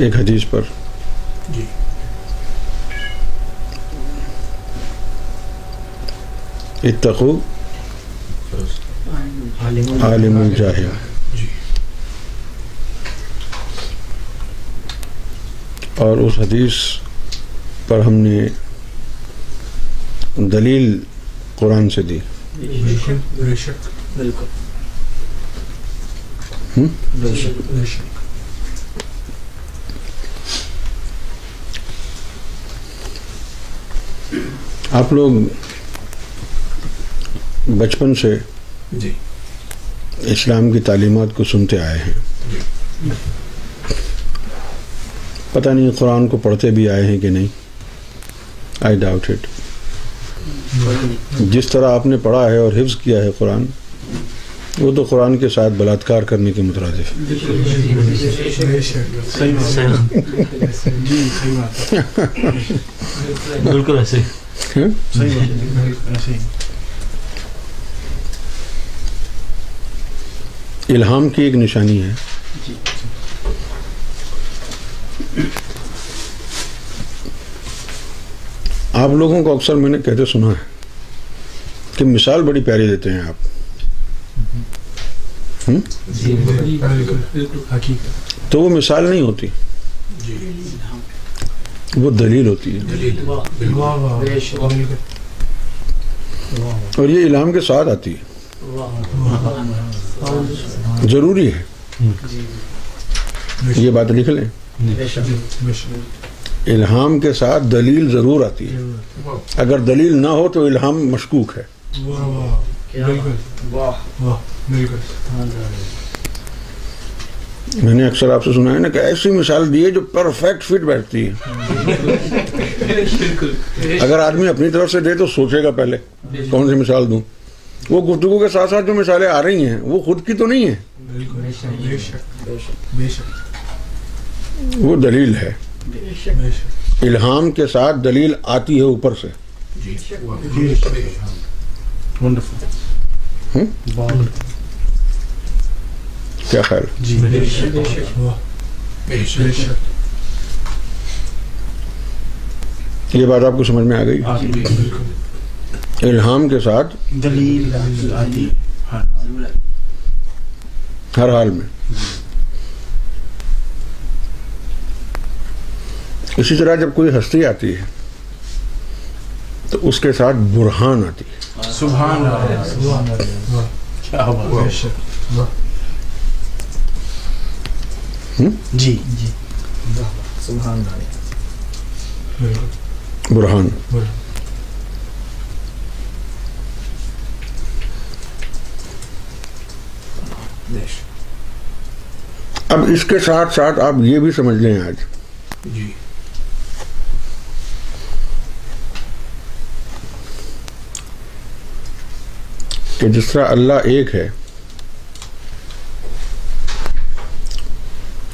ایک حدیث پر۔ جی۔ اتقو عالم الجاہل۔ جی۔ اور اس حدیث پر ہم نے دلیل قرآن سے دی۔ بے شک بالکل ہم؟ بے شک بے شک آپ لوگ بچپن سے جی۔ اسلام کی تعلیمات کو سنتے آئے ہیں۔ پتہ نہیں قرآن کو پڑھتے بھی آئے ہیں کہ نہیں۔ آئی ڈاؤٹ اٹ جس طرح آپ نے پڑھا ہے اور حفظ کیا ہے قرآن وہ تو قرآن کے ساتھ بلاತ್کار کرنے کے مترادف ہے۔ جی بالکل ایسے۔ ایسے ہی الہام کی ایک نشانی ہے آپ لوگوں کو اکثر میں نے کہتے سنا ہے کہ مثال بڑی پیاری دیتے ہیں آپ؟ جی تو وہ مثال نہیں ہوتی جی وہ دلیل ہوتی ہے دلیل اور یہ الہام کے ساتھ آتی ہے ضروری ہے یہ بات لکھ لیں الہام کے ساتھ دلیل ضرور آتی ہے اگر دلیل نہ ہو تو الہام مشکوک ہے واہ واہ کیا بالکل واہ واہ بالکل میں نے اکثر آپ سے سنا ہے نا کہ ایسی مثال دی ہے جو پرفیکٹ فٹ بیٹھتی ہے۔ اگر آدمی اپنی طرف سے دے تو سوچے گا پہلے کون سی مثال دوں۔ وہ گفتگو کے ساتھ ساتھ جو مثالیں آ رہی ہیں وہ خود کی تو نہیں شک۔ وہ دلیل ہے۔ الہام کے ساتھ دلیل آتی ہے اوپر سے۔ جی؟ کیا خیال؟ جی۔ بے شک واہ بے شک یہ بات آپ کو سمجھ میں آ گئی؟ بالکل۔ الہام کے ساتھ دلیل ہاں ہر حال میں۔ اسی طرح جب کوئی ہستی آتی ہے تو اس کے ساتھ برہان آتی ہے۔ سبحان اللہ۔ جی۔ سبحان برہان۔ اب اس کے ساتھ ساتھ آپ یہ بھی سمجھ لیں آج۔ جی۔ کہ جس طرح اللہ ایک ہے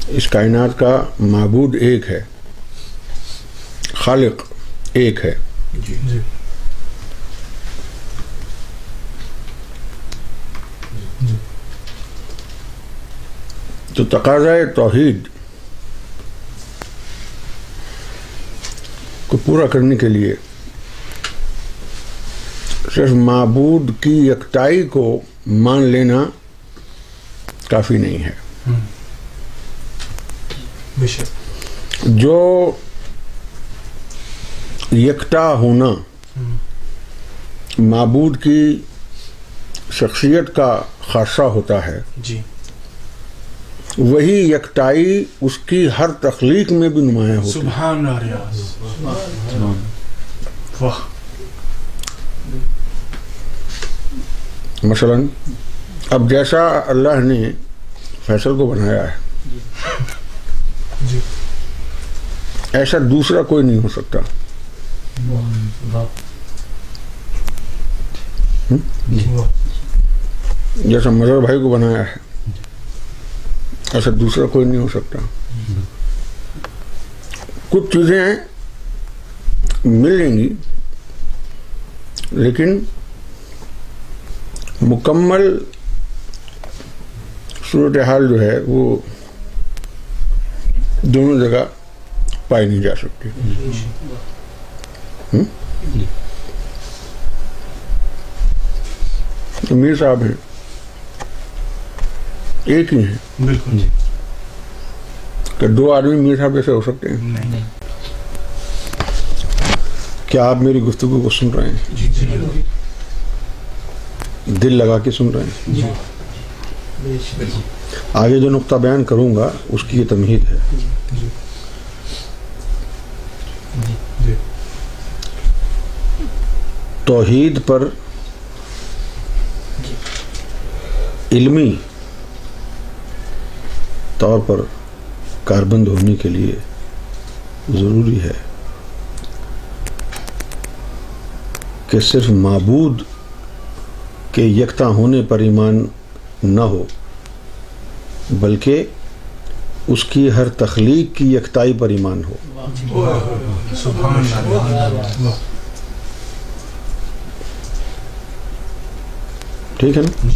اس کائنات کا معبود ایک ہے۔ خالق ایک ہے۔ جی۔ جی تو تقاضۂ توحید کو پورا کرنے کے لیے صرف معبود کی یکتائی کو مان لینا کافی نہیں ہے۔ جو یکتا ہونا معبود کی شخصیت کا خاصہ ہوتا ہے جی۔ وہی یکتائی اس کی ہر تخلیق میں بھی نمایاں ہوتی ہے۔ سبحان واہ۔ مثلا اب جیسا اللہ نے فیصل کو بنایا ہے جی۔ ایسا دوسرا کوئی نہیں ہو سکتا۔ جیسا مظہر بھائی کو بنایا ہے۔ ایسا دوسرا کوئی نہیں ہو سکتا۔ کچھ چیزیں مل جائیں گی، لیکن مکمل صورتحال جو ہے وہ دونوں جگہ پائی نہیں جا سکتی۔ ہم؟ امیر صاحب ہیں۔ ایک ہی ہیں۔ بالکل جی۔ کہ دو آدمی میر صاحب جیسے ہو سکتے ہیں؟ کیا آپ میری گفتگو کو سن رہے ہیں؟ جی جی دل لگا کے سن رہے ہیں؟ جی۔ بے شک آگے جو نقطہ بیان کروں گا، اس کی یہ تمہید ہے۔ توحید پر علمی طور پر کاربند ہونے کے لیے ضروری ہے کہ صرف معبود کے یکتا ہونے پر ایمان نہ ہو۔ بلکہ اس کی ہر تخلیق کی یکتائی پر ایمان ہو۔ ٹھیک ہے نا؟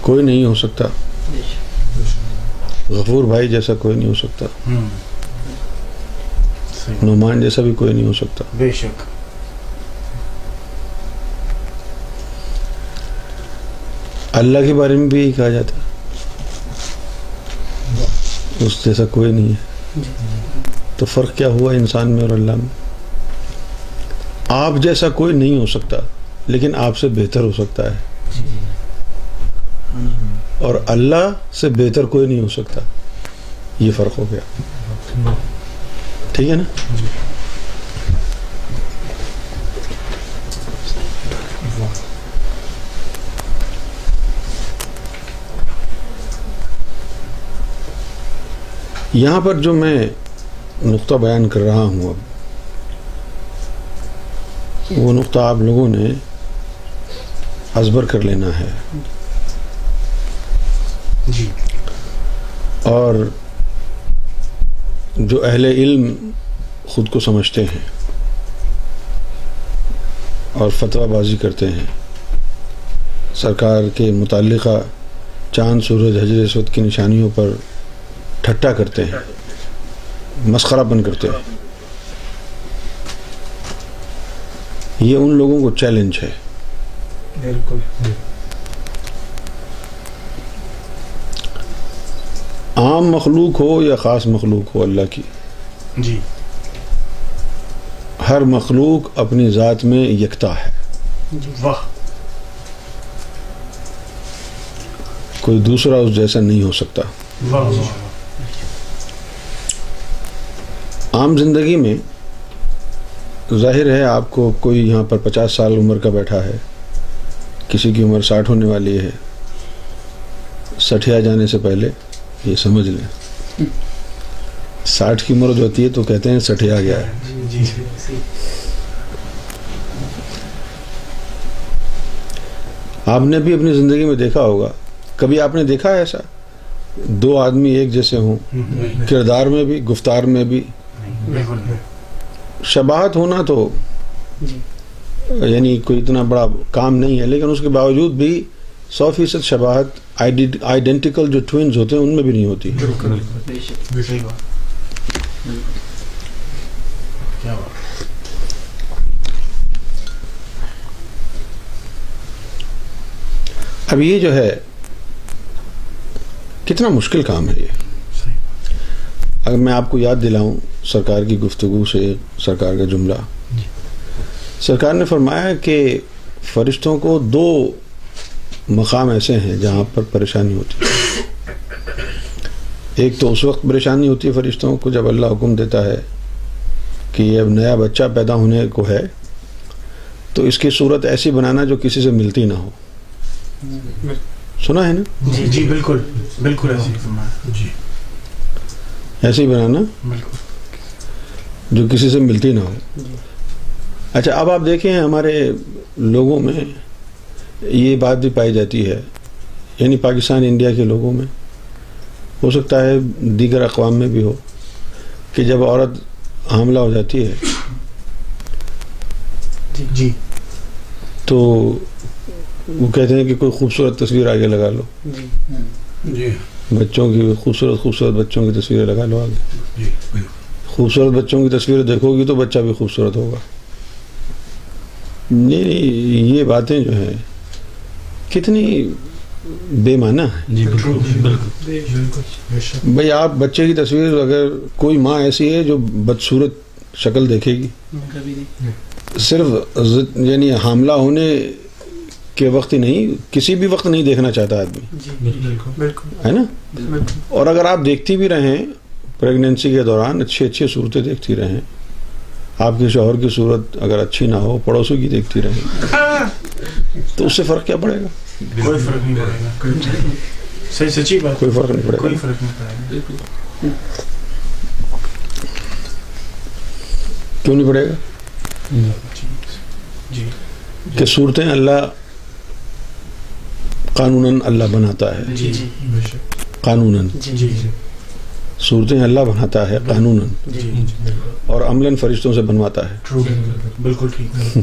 کوئی نہیں ہو سکتا۔ غفور بھائی جیسا کوئی نہیں ہو سکتا۔ نعمان جیسا بھی کوئی نہیں ہو سکتا۔ بے شک۔ اللہ کے بارے میں بھی یہی کہا جاتا ہے۔ اس جیسا کوئی نہیں ہے۔ تو فرق کیا ہوا انسان میں اور اللہ میں؟ آپ جیسا کوئی نہیں ہو سکتا لیکن آپ سے بہتر ہو سکتا ہے۔ اور اللہ سے بہتر کوئی نہیں ہو سکتا۔ یہ فرق ہو گیا۔ ٹھیک ہے نا؟ یہاں پر جو میں نقطہ بیان کر رہا ہوں اب وہ نقطہ آپ لوگوں نے ازبر کر لینا ہے۔ جی۔ اور جو اہل علم خود کو سمجھتے ہیں اور فتویٰ بازی کرتے ہیں۔ سرکار کے متعلقہ چاند، سورج، حجر، اسود کی نشانیوں پر ٹھٹا کرتے ہیں، مسخرہ پن کرتے ہیں۔ یہ ان لوگوں کو چیلنج ہے۔ بالکل۔ عام مخلوق ہو یا خاص مخلوق ہو اللہ کی؟ جی۔ ہر مخلوق اپنی ذات میں یکتا ہے۔ واہ۔ کوئی دوسرا اس جیسا نہیں ہو سکتا۔ واہ واہ۔ عام زندگی میں ظاہر ہے آپ کو کوئی یہاں پر پچاس سال عمر کا بیٹھا ہے کسی کی عمر ساٹھ ہونے والی ہے سٹھیا جانے سے پہلے۔ یہ سمجھ لیں۔ ساٹھ کی عمر جو ہوتی ہے تو کہتے ہیں سٹھیا گیا ہے۔ جی آپ نے بھی اپنی زندگی میں دیکھا ہوگا۔ کبھی آپ نے دیکھا ہے ایسا؟ دو آدمی ایک جیسے ہوں۔ کردار میں بھی گفتار میں بھی۔ شباہت ہونا تو جی۔ یعنی کوئی اتنا بڑا کام نہیں ہے لیکن اس کے باوجود بھی سو فیصد شباہت آئیڈینٹیکل جو ٹوینز ہوتے ہیں ان میں بھی نہیں ہوتی۔ اب یہ جو ہے کتنا مشکل کام ہے یہ۔ اگر میں آپ کو یاد دلاؤں سرکار کی گفتگو سے سرکار کا جملہ۔ جی۔ سرکار نے فرمایا کہ فرشتوں کو دو مقام ایسے ہیں جہاں پر پریشانی ہوتی ہے۔ ایک تو اس وقت پریشانی ہوتی ہے فرشتوں کو جب اللہ حکم دیتا ہے کہ یہ اب نیا بچہ پیدا ہونے کو ہے تو اس کی صورت ایسی بنانا جو کسی سے ملتی نہ ہو۔ سنا ہے نا؟ جی جی بالکل بالکل فرمایا جی۔ بنانا بالکل۔ جو کسی سے ملتی نہ ہو۔ جی۔ اچھا اب آپ دیکھیں ہمارے لوگوں میں یہ بات بھی پائی جاتی ہے۔ یعنی پاکستان انڈیا کے لوگوں میں۔ ہو سکتا ہے دیگر اقوام میں بھی ہو کہ جب عورت حاملہ ہو جاتی ہے۔ جی تو وہ کہتے ہیں کہ کوئی خوبصورت تصویر آگے لگا لو۔ جی۔ جی۔ بچوں کی خوبصورت خوبصورت بچوں کی تصویریں لگا لو آگے۔ جی خوبصورت بچوں کی تصویریں دیکھو گی تو بچہ بھی خوبصورت ہوگا۔ نہیں نہیں یہ باتیں جو ہیں کتنی بے معنی ہیں جی بالکل بھئی آپ بچے کی تصویر اگر کوئی ماں ایسی ہے جو بدصورت شکل دیکھے گی؟ کبھی نہیں۔ صرف یعنی حاملہ ہونے کے وقت ہی نہیں کسی بھی وقت نہیں دیکھنا چاہتا آدمی۔ جی۔ بالکل۔ بالکل۔ ہے نا؟ اور اگر آپ دیکھتی بھی رہیں پریگنینسی کے دوران اچھی اچھی صورتیں دیکھتی رہیں آپ کے شوہر کی صورت اگر اچھی نہ ہو پڑوسوں کی دیکھتی رہیں تو اس سے فرق کیا پڑے گا؟ کوئی فرق نہیں پڑے گا۔ صحیح سچی بات۔ کوئی فرق نہیں پڑے کوئی گا فرق نہیں پڑے گا۔ بالکل کیوں نہیں پڑے گا؟ جی۔ کہ صورتیں اللہ قانوناً اللہ بناتا ہے۔ جی جی۔ بے شک قانوناً۔ جی جی جی۔ صورتیں اللہ بناتا ہے قانوناً جی اور عملاً فرشتوں سے بنواتا ہے۔ ٹرو بالکل ٹھیک۔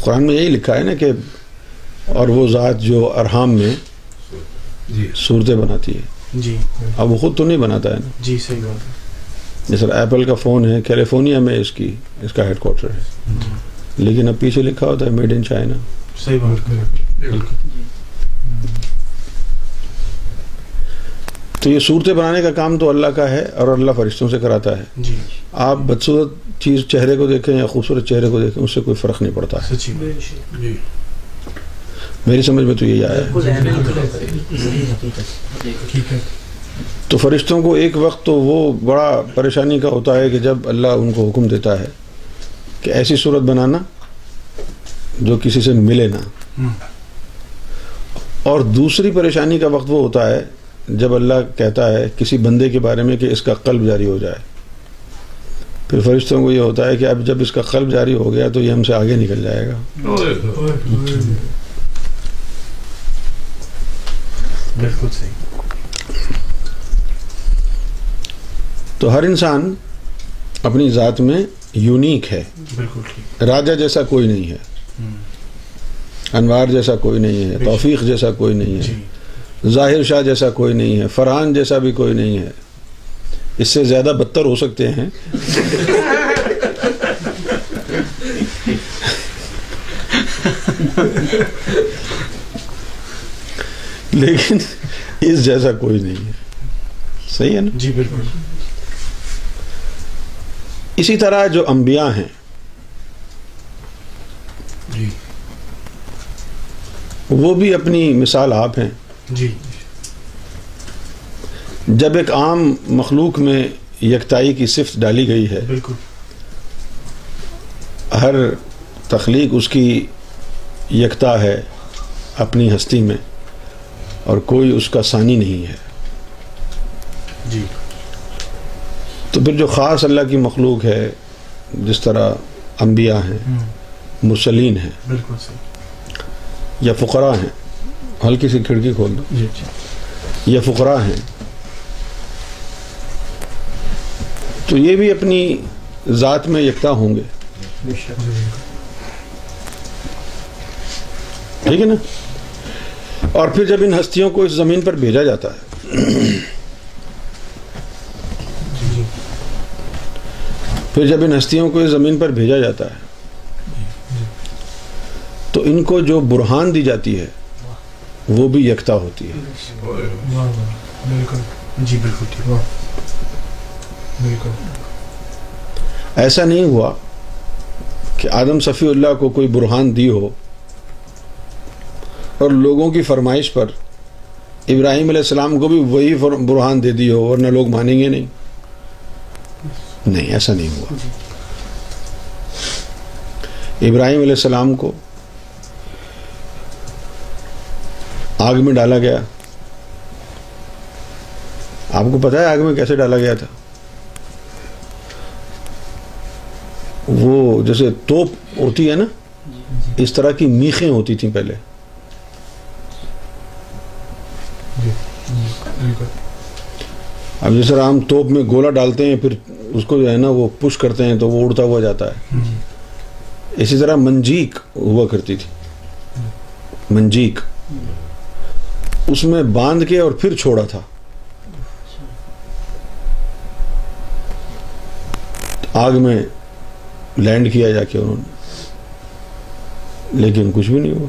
قرآن میں یہی لکھا ہے نا کہ اور وہ ذات جو ارحام میں جی۔ صورتیں بناتی ہے۔ جی۔ اب وہ خود تو نہیں بناتا ہے نا۔ جی صحیح بات ہے۔ جیسے ایپل کا فون ہے کیلیفورنیا میں اس کی اس کا ہیڈ کوارٹر ہے۔ لیکن اب پیچھے لکھا ہوتا ہے میڈ ان چائنا۔ صحیح بات بالکل۔ تو یہ صورتیں بنانے کا کام تو اللہ کا ہے اور اللہ فرشتوں سے کراتا ہے۔ جی۔ آپ بدصورت چیز چہرے کو دیکھیں یا خوبصورت چہرے کو دیکھیں اس سے کوئی فرق نہیں پڑتا۔ ہے جی۔ میری سمجھ میں تو یہی آیا۔ ہے۔ تو فرشتوں کو ایک وقت تو وہ بڑا پریشانی کا ہوتا ہے کہ جب اللہ ان کو حکم دیتا ہے کہ ایسی صورت بنانا جو کسی سے ملے نہ۔ اور دوسری پریشانی کا وقت وہ ہوتا ہے جب اللہ کہتا ہے کسی بندے کے بارے میں کہ اس کا قلب جاری ہو جائے پھر فرشتوں کو یہ ہوتا ہے کہ اب جب اس کا قلب جاری ہو گیا تو یہ ہم سے آگے نکل جائے گا۔ بالکل صحیح۔ تو ہر انسان اپنی ذات میں یونیک ہے۔ بالکل راجا جیسا کوئی نہیں ہے۔ انوار جیسا کوئی نہیں ہے۔ توفیق جیسا کوئی نہیں جی۔ ہے ظاہر شاہ جیسا کوئی نہیں ہے فرحان جیسا بھی کوئی نہیں ہے۔ اس سے زیادہ بدتر ہو سکتے ہیں۔ لیکن اس جیسا کوئی نہیں ہے۔ صحیح ہے نا؟ جی بالکل۔ اسی طرح جو انبیاء ہیں۔ جی۔ وہ بھی اپنی مثال آپ ہیں۔ جی۔ جب ایک عام مخلوق میں یکتائی کی صفت ڈالی گئی ہے بالکل۔ ہر تخلیق اس کی یکتا ہے اپنی ہستی میں اور کوئی اس کا ثانی نہیں ہے۔ جی۔ تو پھر جو خاص اللہ کی مخلوق ہے جس طرح انبیاء ہیں ہم، مرسلین ہیں بالکل یا فقراء ہیں ہلکی سی کھڑکی کھول دو۔ جی جی۔ یا فقراء ہیں۔ تو یہ بھی اپنی ذات میں یکتا ہوں گے۔ ٹھیک ہے نا؟ اور پھر جب ان ہستیوں کو اس زمین پر بھیجا جاتا ہے۔ جی پھر جب ان ہستیوں کو اس زمین پر بھیجا جاتا ہے۔ تو ان کو جو برہان دی جاتی ہے وہ بھی یکتا ہوتی ہے۔ بالکل۔ جی بالکل ٹھیک۔ بالکل۔ ایسا نہیں ہوا کہ آدم صفی اللہ کو کوئی برہان دی ہو اور لوگوں کی فرمائش پر ابراہیم علیہ السلام کو بھی وہی برہان دے دی ہو ورنہ لوگ مانیں گے نہیں۔ نہیں ایسا نہیں ہوا۔ ابراہیم علیہ السلام کو آگ میں ڈالا گیا۔ آپ کو پتا ہے آگ میں کیسے ڈالا گیا تھا؟ وہ جیسے توپ ہوتی ہے نا؟ اس طرح کی میخیں ہوتی تھیں پہلے۔ اب جس طرح ہم توپ میں گولا ڈالتے ہیں، پھر اس کو جو ہے نا وہ پش کرتے ہیں تو وہ اڑتا ہوا جاتا ہے۔ اسی طرح منجیک ہوا کرتی تھی۔ منجیک۔ اس میں باندھ کے اور پھر چھوڑا تھا۔ آگ میں لینڈ کیا جا کے انہوں نے۔ لیکن کچھ بھی نہیں ہوا۔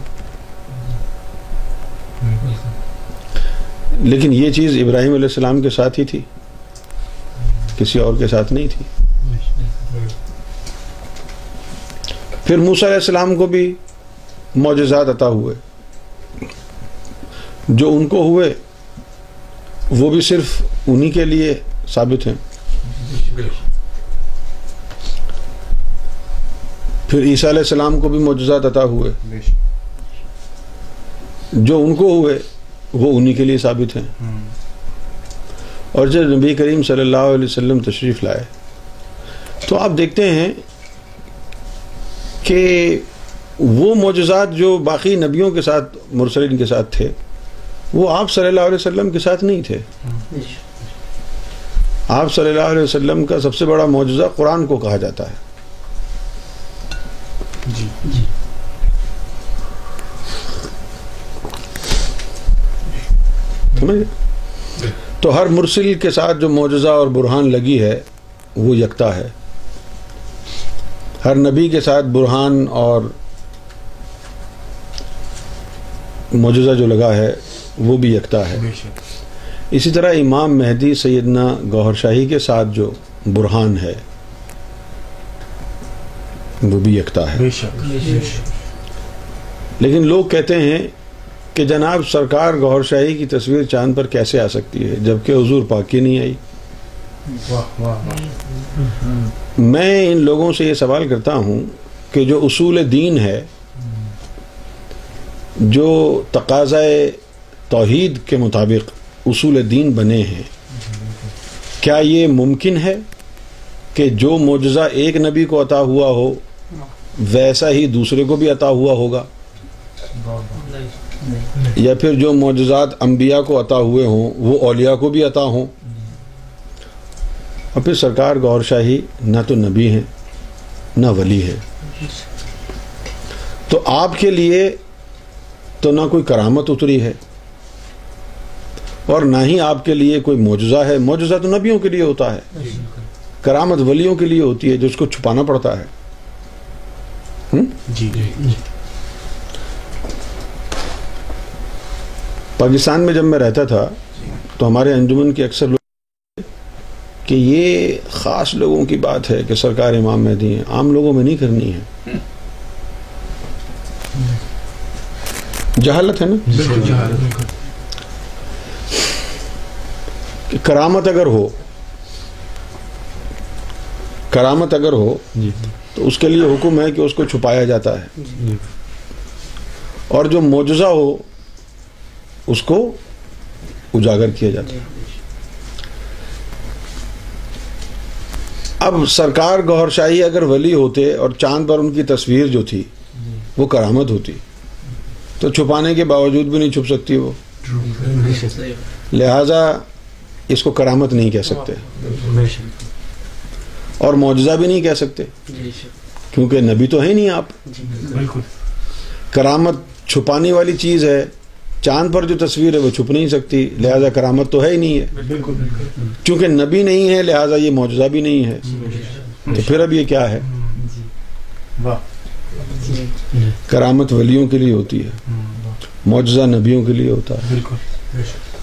لیکن یہ چیز ابراہیم علیہ السلام کے ساتھ ہی تھی۔ کسی اور کے ساتھ نہیں تھی۔ پھر موسیٰ علیہ السلام کو بھی معجزات عطا ہوئے۔ جو ان کو ہوئے، وہ بھی صرف انہی کے لیے ثابت ہیں۔ پھر عیسیٰ علیہ السلام کو بھی معجزات عطا ہوئے۔ جو ان کو ہوئے، وہ انہی کے لیے ثابت ہیں۔ اور جب نبی کریم صلی اللہ علیہ وسلم تشریف لائے، تو آپ دیکھتے ہیں کہ وہ معجزات جو باقی نبیوں کے ساتھ، مرسلین کے ساتھ تھے وہ آپ صلی اللہ علیہ وسلم کے ساتھ نہیں تھے۔ آپ صلی اللہ علیہ وسلم کا سب سے بڑا معجزہ قرآن کو کہا جاتا ہے۔ جی۔ تو ہر مرسل کے ساتھ جو معجزہ اور برہان لگی ہے وہ یکتا ہے۔ ہر نبی کے ساتھ برہان اور معجزہ جو لگا ہے وہ بھی یکتا ہے۔ اسی طرح امام مہدی سیدنا گوہر شاہی کے ساتھ جو برہان ہے، وہ بھی یکتا ہے۔ لیکن لوگ کہتے ہیں کہ جناب سرکار گوہر شاہی کی تصویر چاند پر کیسے آ سکتی ہے، جبکہ حضور پاک کی نہیں آئی۔ میں ان لوگوں سے یہ سوال کرتا ہوں کہ جو اصول دین ہے، جو تقاضۂ توحید کے مطابق اصول دین بنے ہیں۔ کیا یہ ممکن ہے کہ جو معجزہ ایک نبی کو عطا ہوا ہو، ویسا ہی دوسرے کو بھی عطا ہوا ہوگا؟ یا پھر جو معجزات انبیاء کو عطا ہوئے ہوں، وہ اولیاء کو بھی عطا ہوں؟ اور پھر سرکار گور شاہی نہ تو نبی ہیں، نہ ولی ہے تو آپ کے لیے تو نہ کوئی کرامت اتری ہے۔ اور نہ ہی آپ کے لیے کوئی معجزہ ہے۔ معجزہ تو نبیوں کے لیے ہوتا ہے۔ کرامت ولیوں کے لیے ہوتی ہے جو اس کو چھپانا پڑتا ہے۔ ہم؟ جی پاکستان میں جب میں رہتا تھا تو ہمارے انجمن کے اکثر لوگ کہ یہ خاص لوگوں کی بات ہے کہ سرکار امام مہدی ہیں۔ عام لوگوں میں نہیں کرنی ہے۔ جہالت ہے نا بالکل بالکل کہ کرامت اگر ہو کرامت اگر ہو جی۔ تو اس کے لیے حکم ہے کہ اس کو چھپایا جاتا ہے۔ جی۔ اور جو معجزہ ہو اس کو اجاگر کیا جاتا ہے۔ اب سرکار گوہر شاہی اگر ولی ہوتے اور چاند پر ان کی تصویر جو تھی وہ کرامت ہوتی۔ تو چھپانے کے باوجود بھی نہیں چھپ سکتی وہ۔ لہذا اس کو کرامت نہیں کہہ سکتے۔ اور معجزہ بھی نہیں کہہ سکتے۔ کیونکہ نبی تو ہے نہیں آپ۔ بالکل کرامت چھپانے والی چیز ہے۔ چاند پر جو تصویر ہے وہ چھپ نہیں سکتی۔ لہذا کرامت تو ہے ہی نہیں ہے۔ بالکل چونکہ نبی نہیں ہے، لہذا یہ معجزہ بھی نہیں ہے۔ تو پھر اب یہ کیا ہے؟ کرامت ولیوں کے لیے ہوتی ہے۔ معجزہ نبیوں کے لیے ہوتا ہے۔ بالکل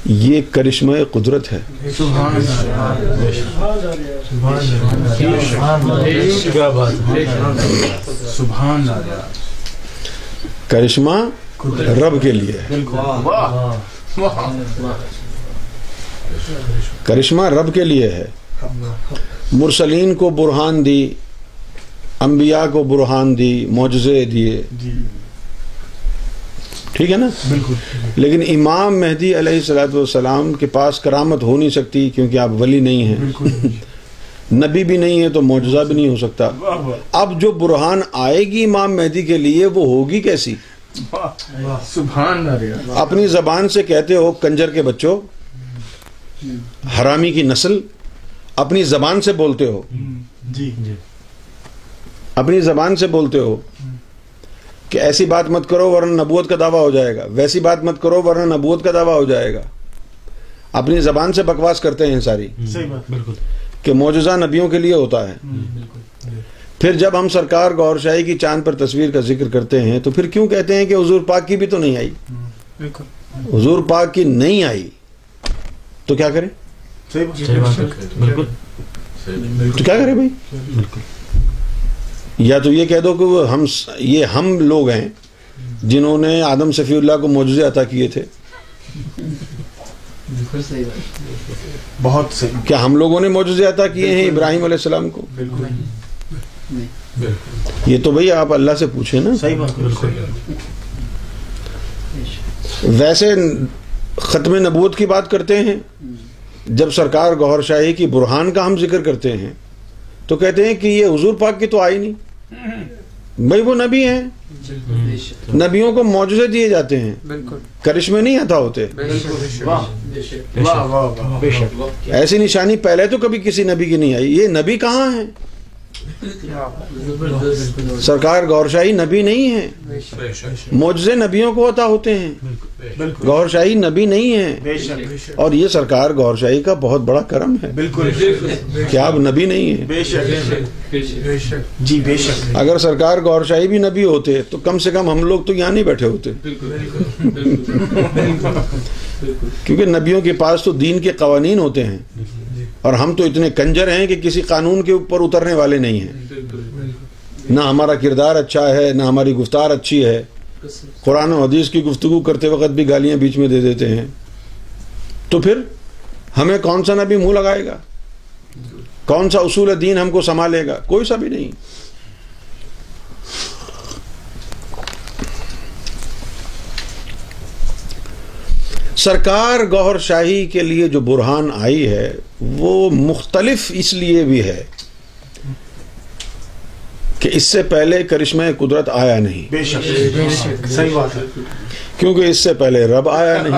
یہ کرشمہ قدرت ہے۔ کرشمہ رب کے لیے ہے۔ کرشمہ رب کے لیے ہے۔ مرسلین کو برہان دی، انبیاء کو برہان دی، معجزے دیے۔ ٹھیک ہے نا؟ بالکل لیکن امام مہدی علیہ السلاۃ والسلام کے پاس کرامت ہو نہیں سکتی کیونکہ آپ ولی نہیں ہیں۔ بالکل۔ نبی بھی نہیں ہے تو معجزہ بھی نہیں ہو سکتا۔ اب جو برہان آئے گی امام مہدی کے لیے وہ ہوگی کیسی؟ واہ سبحان اللہ اپنی زبان سے کہتے ہو کنجر کے بچوں حرامی کی نسل اپنی زبان سے بولتے ہو۔ جی۔ اپنی زبان سے بولتے ہو کہ ایسی بات مت کرو ورنہ نبوت کا دعویٰ ہو جائے گا۔ ویسی بات مت کرو ورنہ نبوت کا دعویٰ ہو جائے گا۔ اپنی زبان سے بکواس کرتے ہیں ساری۔ صحیح بات۔ بالکل۔ کہ معجزہ نبیوں کے لیے ہوتا ہے۔ بالکل۔ پھر جب ہم سرکار گور شاہی کی چاند پر تصویر کا ذکر کرتے ہیں تو پھر کیوں کہتے ہیں کہ حضور پاک کی بھی تو نہیں آئی؟ بالکل۔ حضور پاک کی نہیں آئی۔ تو کیا کریں؟ صحیح بات۔ تو کیا کریں بھائی؟ بالکل۔ یا تو یہ کہہ دو کہ وہ ہم یہ ہم لوگ ہیں جنہوں نے آدم صفی اللہ کو معجزے عطا کیے تھے۔ بہت صحیح۔ کیا ہم لوگوں نے معجزے عطا کیے ہیں ابراہیم علیہ السلام کو؟ بالکل۔ یہ تو بھئی آپ اللہ سے پوچھیں نا۔ صحیح بات۔ بالکل۔ ویسے ختم نبوت کی بات کرتے ہیں۔ جب سرکار گوھر شاہی کی برہان کا ہم ذکر کرتے ہیں تو کہتے ہیں کہ یہ حضور پاک کی تو آئی نہیں۔ بھائی وہ نبی ہیں۔ نبیوں کو معجزے دیے جاتے ہیں۔ کرشمے نہیں عطا ہوتے۔ واہ۔ واہ واہ واہ بے شک ایسی نشانی پہلے تو کبھی کسی نبی کی نہیں آئی۔ یہ نبی کہاں ہیں؟ سرکار گور شاہی نبی نہیں ہے۔ معجزے نبیوں کو عطا ہوتے ہیں۔ بالکل گور شاہی نبی نہیں ہے۔ بے شک اور یہ سرکار گور شاہی کا بہت بڑا کرم ہے۔ بالکل کہ آپ نبی نہیں ہیں۔ بے شک بے شک جی بے شک۔ اگر سرکار گور شاہی بھی نبی ہوتے تو کم سے کم ہم لوگ تو یہاں نہیں بیٹھے ہوتے۔ کیونکہ نبیوں کے پاس تو دین کے قوانین ہوتے ہیں۔ اور ہم تو اتنے کنجر ہیں کہ کسی قانون کے اوپر اترنے والے نہیں ہیں۔ نہ ہمارا کردار اچھا ہے نہ ہماری گفتار اچھی ہے۔ قرآن و حدیث کی گفتگو کرتے وقت بھی گالیاں بیچ میں دے دیتے ہیں۔ تو پھر ہمیں کون سا نبی منہ لگائے گا؟ کون سا اصول دین ہم کو سنبھالے گا؟ کوئی سا بھی نہیں۔ سرکار گوھر شاہی کے لیے جو برہان آئی ہے وہ مختلف اس لیے بھی ہے کہ اس سے پہلے کرشمہ قدرت آیا نہیں۔ بے شک صحیح بات ہے۔ کیونکہ اس سے پہلے رب آیا نہیں۔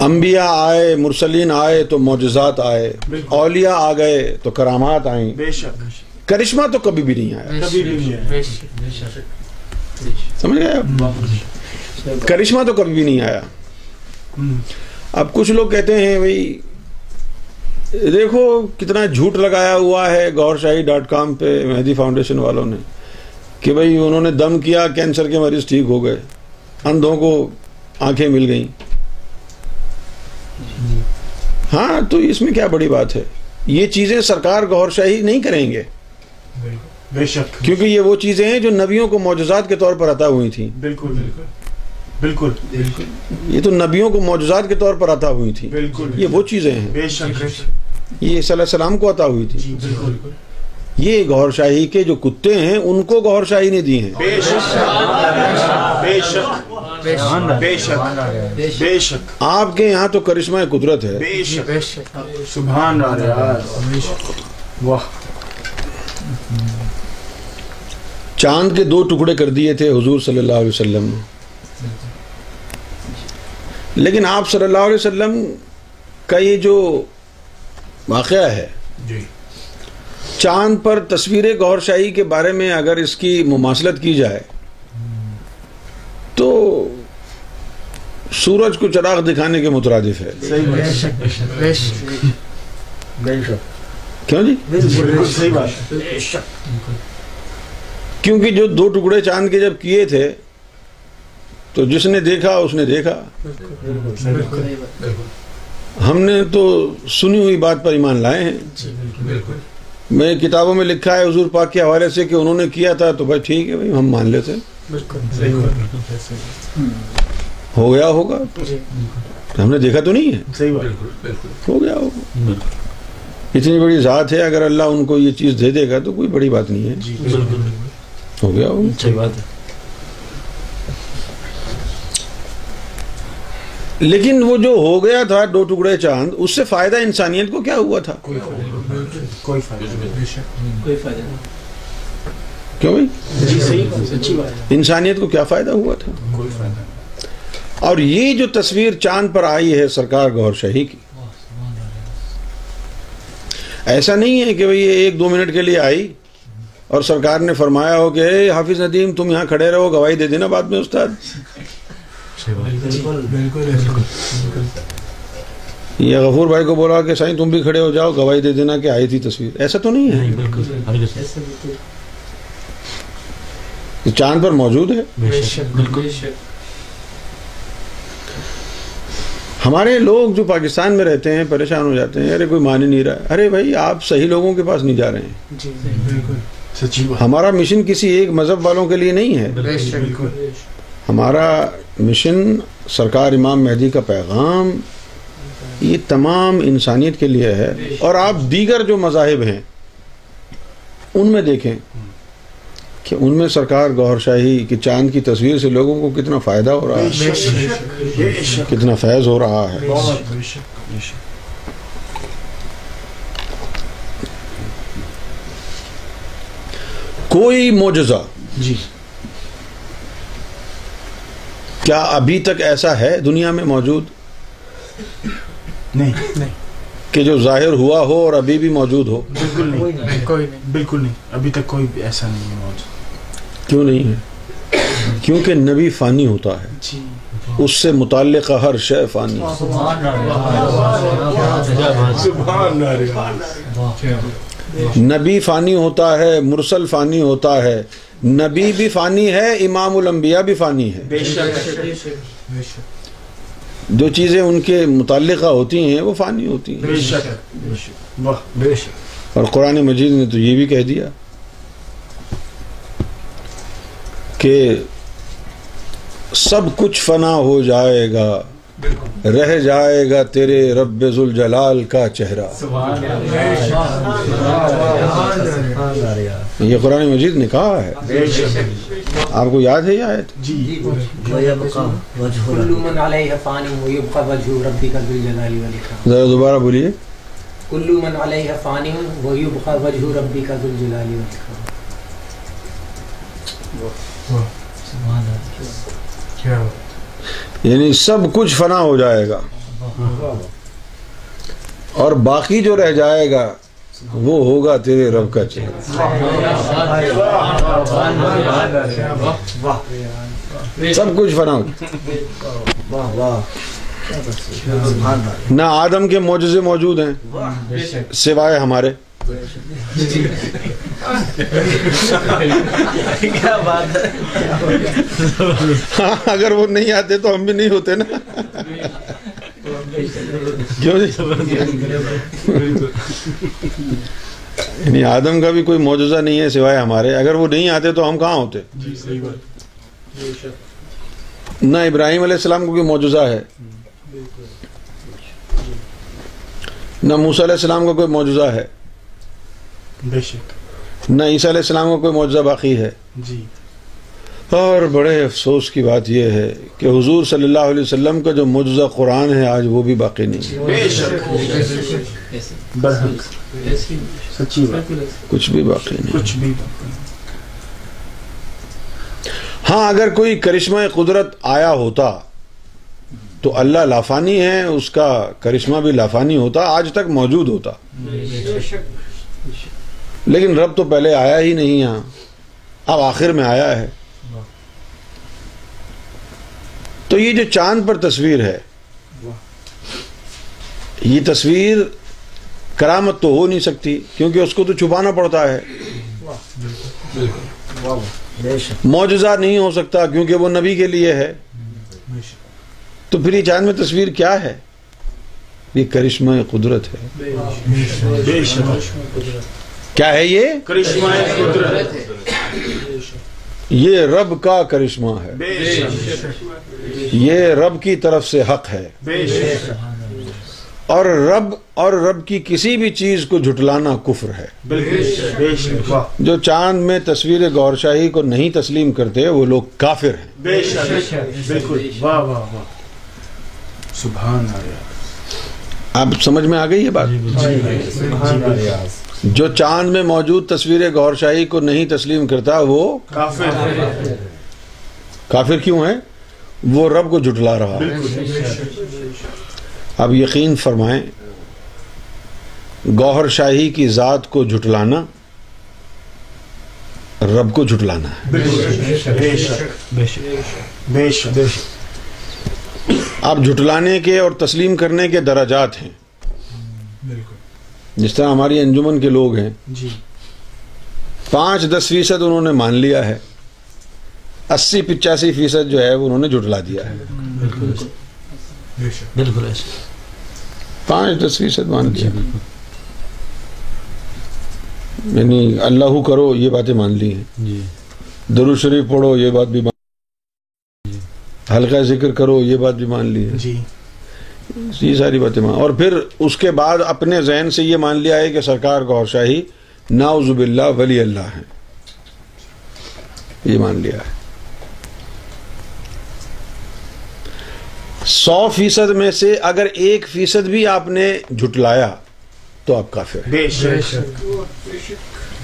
انبیاء آئے مرسلین آئے تو معجزات آئے۔ اولیاء آ گئے تو کرامات آئیں۔ بے شک۔ کرشمہ تو کبھی بھی نہیں آیا۔ سمجھ گئے کرشمہ تو کبھی بھی نہیں آیا۔ اب کچھ لوگ کہتے ہیں بھائی دیکھو کتنا جھوٹ لگایا ہوا ہے گور شاہی ڈاٹ کام پہ مہدی فاؤنڈیشن والوں نے کہ بھائی انہوں نے دم کیا کینسر کے مریض ٹھیک ہو گئے اندھوں کو آنکھیں مل گئیں۔ ہاں تو اس میں کیا بڑی بات ہے؟ یہ چیزیں سرکار گور شاہی نہیں کریں گے۔ بے شک کیونکہ یہ وہ چیزیں ہیں جو نبیوں کو معجزات کے طور پر عطا ہوئی تھیں بالکل بالکل یہ تو نبیوں کو معجزات کے طور پر عطا ہوئی تھیں بالکل یہ وہ چیزیں ہیں بے شک یہ صلی اللہ علیہ وسلم کو عطا ہوئی تھی جی بالکل یہ گور شاہی کے جو کتے ہیں ان کو گور شاہی نے دی ہیں بے شک بے شک بے شک بے شک آپ کے یہاں تو کرشمہ قدرت ہے بے شک سبحان اللہ واہ چاند کے دو ٹکڑے کر دیے تھے حضور صلی اللہ علیہ وسلم نے۔ لیکن آپ صلی اللہ علیہ وسلم کا یہ جو واقعہ ہے جی۔ چاند پر تصویر گور شاہی کے بارے میں اگر اس کی مماثلت کی جائے تو سورج کو چراغ دکھانے کے مترادف ہے۔ کیوں جی؟ بالکل صحیح بات کیونکہ جو دو ٹکڑے چاند کے جب کیے تھے، تو جس نے دیکھا، اس نے دیکھا۔ ہم نے تو سنی ہوئی بات پر ایمان لائے ہیں۔ میں کتابوں میں لکھا ہے حضور پاک کے حوالے سے کہ انہوں نے کیا تھا، تو بھائی ٹھیک ہے، بھائی ہم مان لیتے ہو گیا ہوگا۔ ہم نے دیکھا تو نہیں ہے۔ ہو گیا ہوگا۔ اتنی بڑی ذات ہے، اگر اللہ ان کو یہ چیز دے دے گا تو کوئی بڑی بات نہیں ہے۔ ہو گیا وہ صحیح بات ہے لیکن وہ جو ہو گیا تھا دو ٹکڑے چاند اس سے فائدہ انسانیت کو کیا ہوا تھا کوئی فائدہ کیوں جی انسانیت کو کیا فائدہ ہوا تھا کوئی فائدہ نہیں اور یہ جو تصویر چاند پر آئی ہے سرکار گور شاہی کی ایسا نہیں ہے کہ بھئی یہ ایک دو منٹ کے لیے آئی اور سرکار نے فرمایا ہو کہ اے حافظ ندیم تم یہاں کھڑے رہو گواہی دے دینا بعد میں استاد۔ بالکل بالکل یہ غفور بھائی کو بولا کہ سائیں تم بھی کھڑے ہو جاؤ گواہی دے دینا کہ آئی تھی تصویر۔ ایسا تو نہیں ہے؟ بالکل۔ یہ چاند پر موجود ہے؟ بے شک بالکل۔ ہمارے لوگ جو پاکستان میں رہتے ہیں پریشان ہو جاتے ہیں ارے کوئی مان ہی نہیں رہا۔ ہے ارے بھائی آپ صحیح لوگوں کے پاس نہیں جا رہے ہیں۔ ہمارا مشن کسی ایک مذہب والوں کے لیے نہیں ہے۔ ہمارا مشن سرکار امام مہدی کا پیغام یہ تمام انسانیت کے لیے ہے۔ اور آپ دیگر جو مذاہب ہیں ان میں دیکھیں کہ ان میں سرکار گوھر شاہی کی چاند کی تصویر سے لوگوں کو کتنا فائدہ ہو رہا ہے کتنا فیض ہو رہا ہے بے شک بے شک کوئی معجزہ جی۔ کیا ابھی تک ایسا ہے دنیا میں موجود؟ نہیں۔ نہیں۔ کہ جو ظاہر ہوا ہو اور ابھی بھی موجود ہو؟ بالکل نہیں۔ کوئی نہیں۔ بالکل نہیں۔ ابھی تک کوئی بھی ایسا نہیں ہے موجود۔ کیوں نہیں ہے؟ کیونکہ نبی فانی ہوتا ہے۔ جی۔ اس سے متعلقہ ہر شے فانی ہے۔ نبی فانی ہوتا ہے مرسل فانی ہوتا ہے۔ نبی بھی فانی ہے امام الانبیاء بھی فانی ہے بے شک۔ جو چیزیں ان کے متعلقہ ہوتی ہیں وہ فانی ہوتی ہیں۔ بے شک۔ واہ بے شک۔ اور قرآن مجید نے تو یہ بھی کہہ دیا کہ سب کچھ فنا ہو جائے گا۔ رہ جائے گا تیرے رب ذوالجلال کا چہرہ۔ یہ قرآن مجید نے کہا ہے آپ کو یاد ہے یہ آیت؟ جی۔ والإكرام ذرا دوبارہ بولیے۔ كل من عليها فان ويبقى وجه ربك ذو الجلال والإكرام یعنی سب کچھ فنا ہو جائے گا۔ اور باقی جو رہ جائے گا، وہ ہوگا تیرے رب کا چہرہ۔ سب کچھ فنا ہو نہ آدم کے معجزے موجود ہیں، سوائے ہمارے۔ ہاں اگر وہ نہیں آتے تو ہم بھی نہیں ہوتے نا۔ یعنی آدم کا بھی کوئی معجزہ نہیں ہے سوائے ہمارے۔ اگر وہ نہیں آتے تو ہم کہاں ہوتے؟ نہ ابراہیم علیہ السلام کو کوئی معجزہ ہے۔ نہ موسیٰ علیہ السلام کا کوئی معجزہ ہے۔ بے شک۔ نہ عیسیٰ علیہ السلام کا کوئی معجزہ باقی ہے؟ جی۔ اور بڑے افسوس کی بات یہ ہے کہ حضور صلی اللہ علیہ وسلم کا جو معجزہ قرآن ہے آج وہ بھی باقی نہیں۔ ہے بے شک۔ برحق۔ سچی بات۔ کچھ بھی باقی نہیں۔ کچھ بھی ہاں اگر کوئی کرشمہ قدرت آیا ہوتا تو اللہ لافانی ہے اس کا کرشمہ بھی لافانی ہوتا آج تک موجود ہوتا۔ لیکن رب تو پہلے آیا ہی نہیں یہاں۔ اب آخر میں آیا ہے۔ تو یہ جو چاند پر تصویر ہے، یہ تصویر کرامت تو ہو نہیں سکتی، کیونکہ اس کو تو چھپانا پڑتا ہے۔ معجزہ نہیں ہو سکتا، کیونکہ وہ نبی کے لیے ہے۔ تو پھر یہ چاند میں تصویر کیا ہے؟ یہ کرشمہ قدرت ہے۔ بے شک۔ کیا ہے یہ؟ کرشمہ قدرت یہ رب کا کرشمہ ہے۔ بے شک۔ یہ رب کی طرف سے حق ہے۔ بے شک۔ اور رب اور رب کی کسی بھی چیز کو جھٹلانا کفر ہے۔ بالکل بے شک۔ واہ۔ جو چاند میں تصویر گور شاہی کو نہیں تسلیم کرتے وہ لوگ کافر ہیں۔ بے شک۔ بالکل۔ واہ واہ واہ۔ سبحان اللہ۔ آپ سمجھ میں آ گئی یہ بات؟ جو چاند میں موجود تصویر گور شاہی کو نہیں تسلیم کرتا وہ کافر۔ کافر کیوں ہے وہ رب کو جھٹلا رہا۔ ہے اب یقین فرمائیں گوہر شاہی کی ذات کو جھٹلانا رب کو جھٹلانا ہے۔ اب جھٹلانے کے اور تسلیم کرنے کے درجات ہیں۔ جس طرح ہماری انجمن کے لوگ ہیں۔ جی۔ پانچ دس فیصد انہوں نے مان لیا ہے۔ اسی پچاسی فیصد جو ہے وہ انہوں نے جھٹلا دیا ہے۔ بالکل۔ پانچ دس فیصد مان لیا۔ یعنی اللہ کرو یہ باتیں مان لی ہیں۔ جی۔ درو شریف پڑھو یہ بات بھی مان ہلکا ذکر کرو یہ بات بھی مان لی ہے۔ جی۔ یہ ساری باتیں مان اور پھر اس کے بعد اپنے ذہن سے یہ مان لیا ہے کہ سرکار گور شاہی ناؤز باللہ ولی اللہ ہے یہ مان لیا ہے۔ سو فیصد میں سے اگر ایک فیصد بھی آپ نے جھٹلایا تو آپ کافر ہیں۔ بے شک۔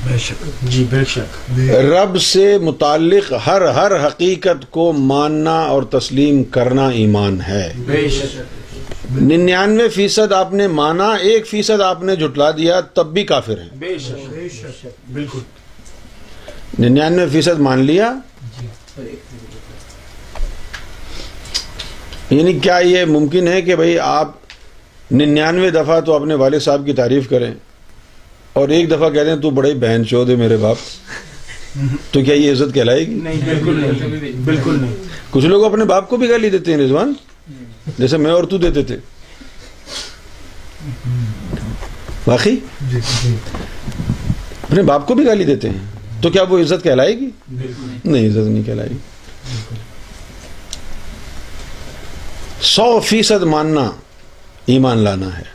بے شک۔ جی بے شک۔ رب سے متعلق ہر ہر حقیقت کو ماننا اور تسلیم کرنا ایمان ہے۔ بے شک۔ ننانوے فیصد آپ نے مانا ایک فیصد آپ نے جھٹلا دیا تب بھی کافر ہیں۔ بے شک۔ بالکل۔ ننانوے فیصد مان لیا؟ یعنی کیا یہ ممکن ہے کہ بھئی آپ ننانوے دفعہ تو اپنے والد صاحب کی تعریف کریں اور ایک دفعہ کہہ دیں تو بڑے بہن چود ہے میرے باپ۔ تو کیا یہ عزت کہلائے گی؟ نہیں بالکل نہیں۔ بالکل نہیں۔ کچھ لوگ اپنے باپ کو بھی گالی دیتے ہیں رضوان۔ جیسے میں اور تو دیتے تھے باقی اپنے باپ کو بھی گالی دیتے ہیں تو کیا وہ عزت کہلائے گی نہیں عزت نہیں کہلائے گی سو فیصد ماننا ایمان لانا ہے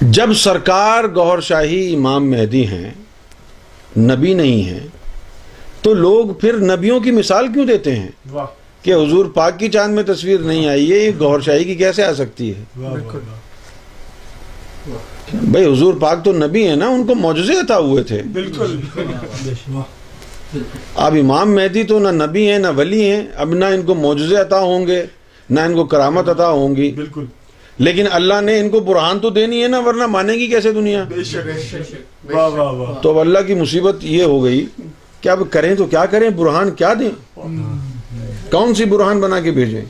جب سرکار گوھر شاہی امام مہدی ہیں نبی نہیں ہیں تو لوگ پھر نبیوں کی مثال کیوں دیتے ہیں واہ کہ حضور پاک کی چاند میں تصویر نہیں آئی ہے یہ گوھر شاہی کی کیسے آ سکتی ہے؟ بھائی حضور پاک تو نبی ہیں نا ان کو معجزے عطا ہوئے تھے۔ بالکل۔ اب امام مہدی تو نہ نبی ہیں نہ ولی ہیں اب نہ ان کو معجزے عطا ہوں گے نہ ان کو کرامت عطا ہوں گی۔ بالکل۔ لیکن اللہ نے ان کو برہان تو دینی ہے نا ورنہ مانے گی کیسے دنیا؟ بے شک واہ واہ واہ۔ تو اب اللہ کی مصیبت یہ ہو گئی کہ اب کریں تو کیا کریں برہان کیا دیں؟ کون سی برہان بنا کے بھیجیں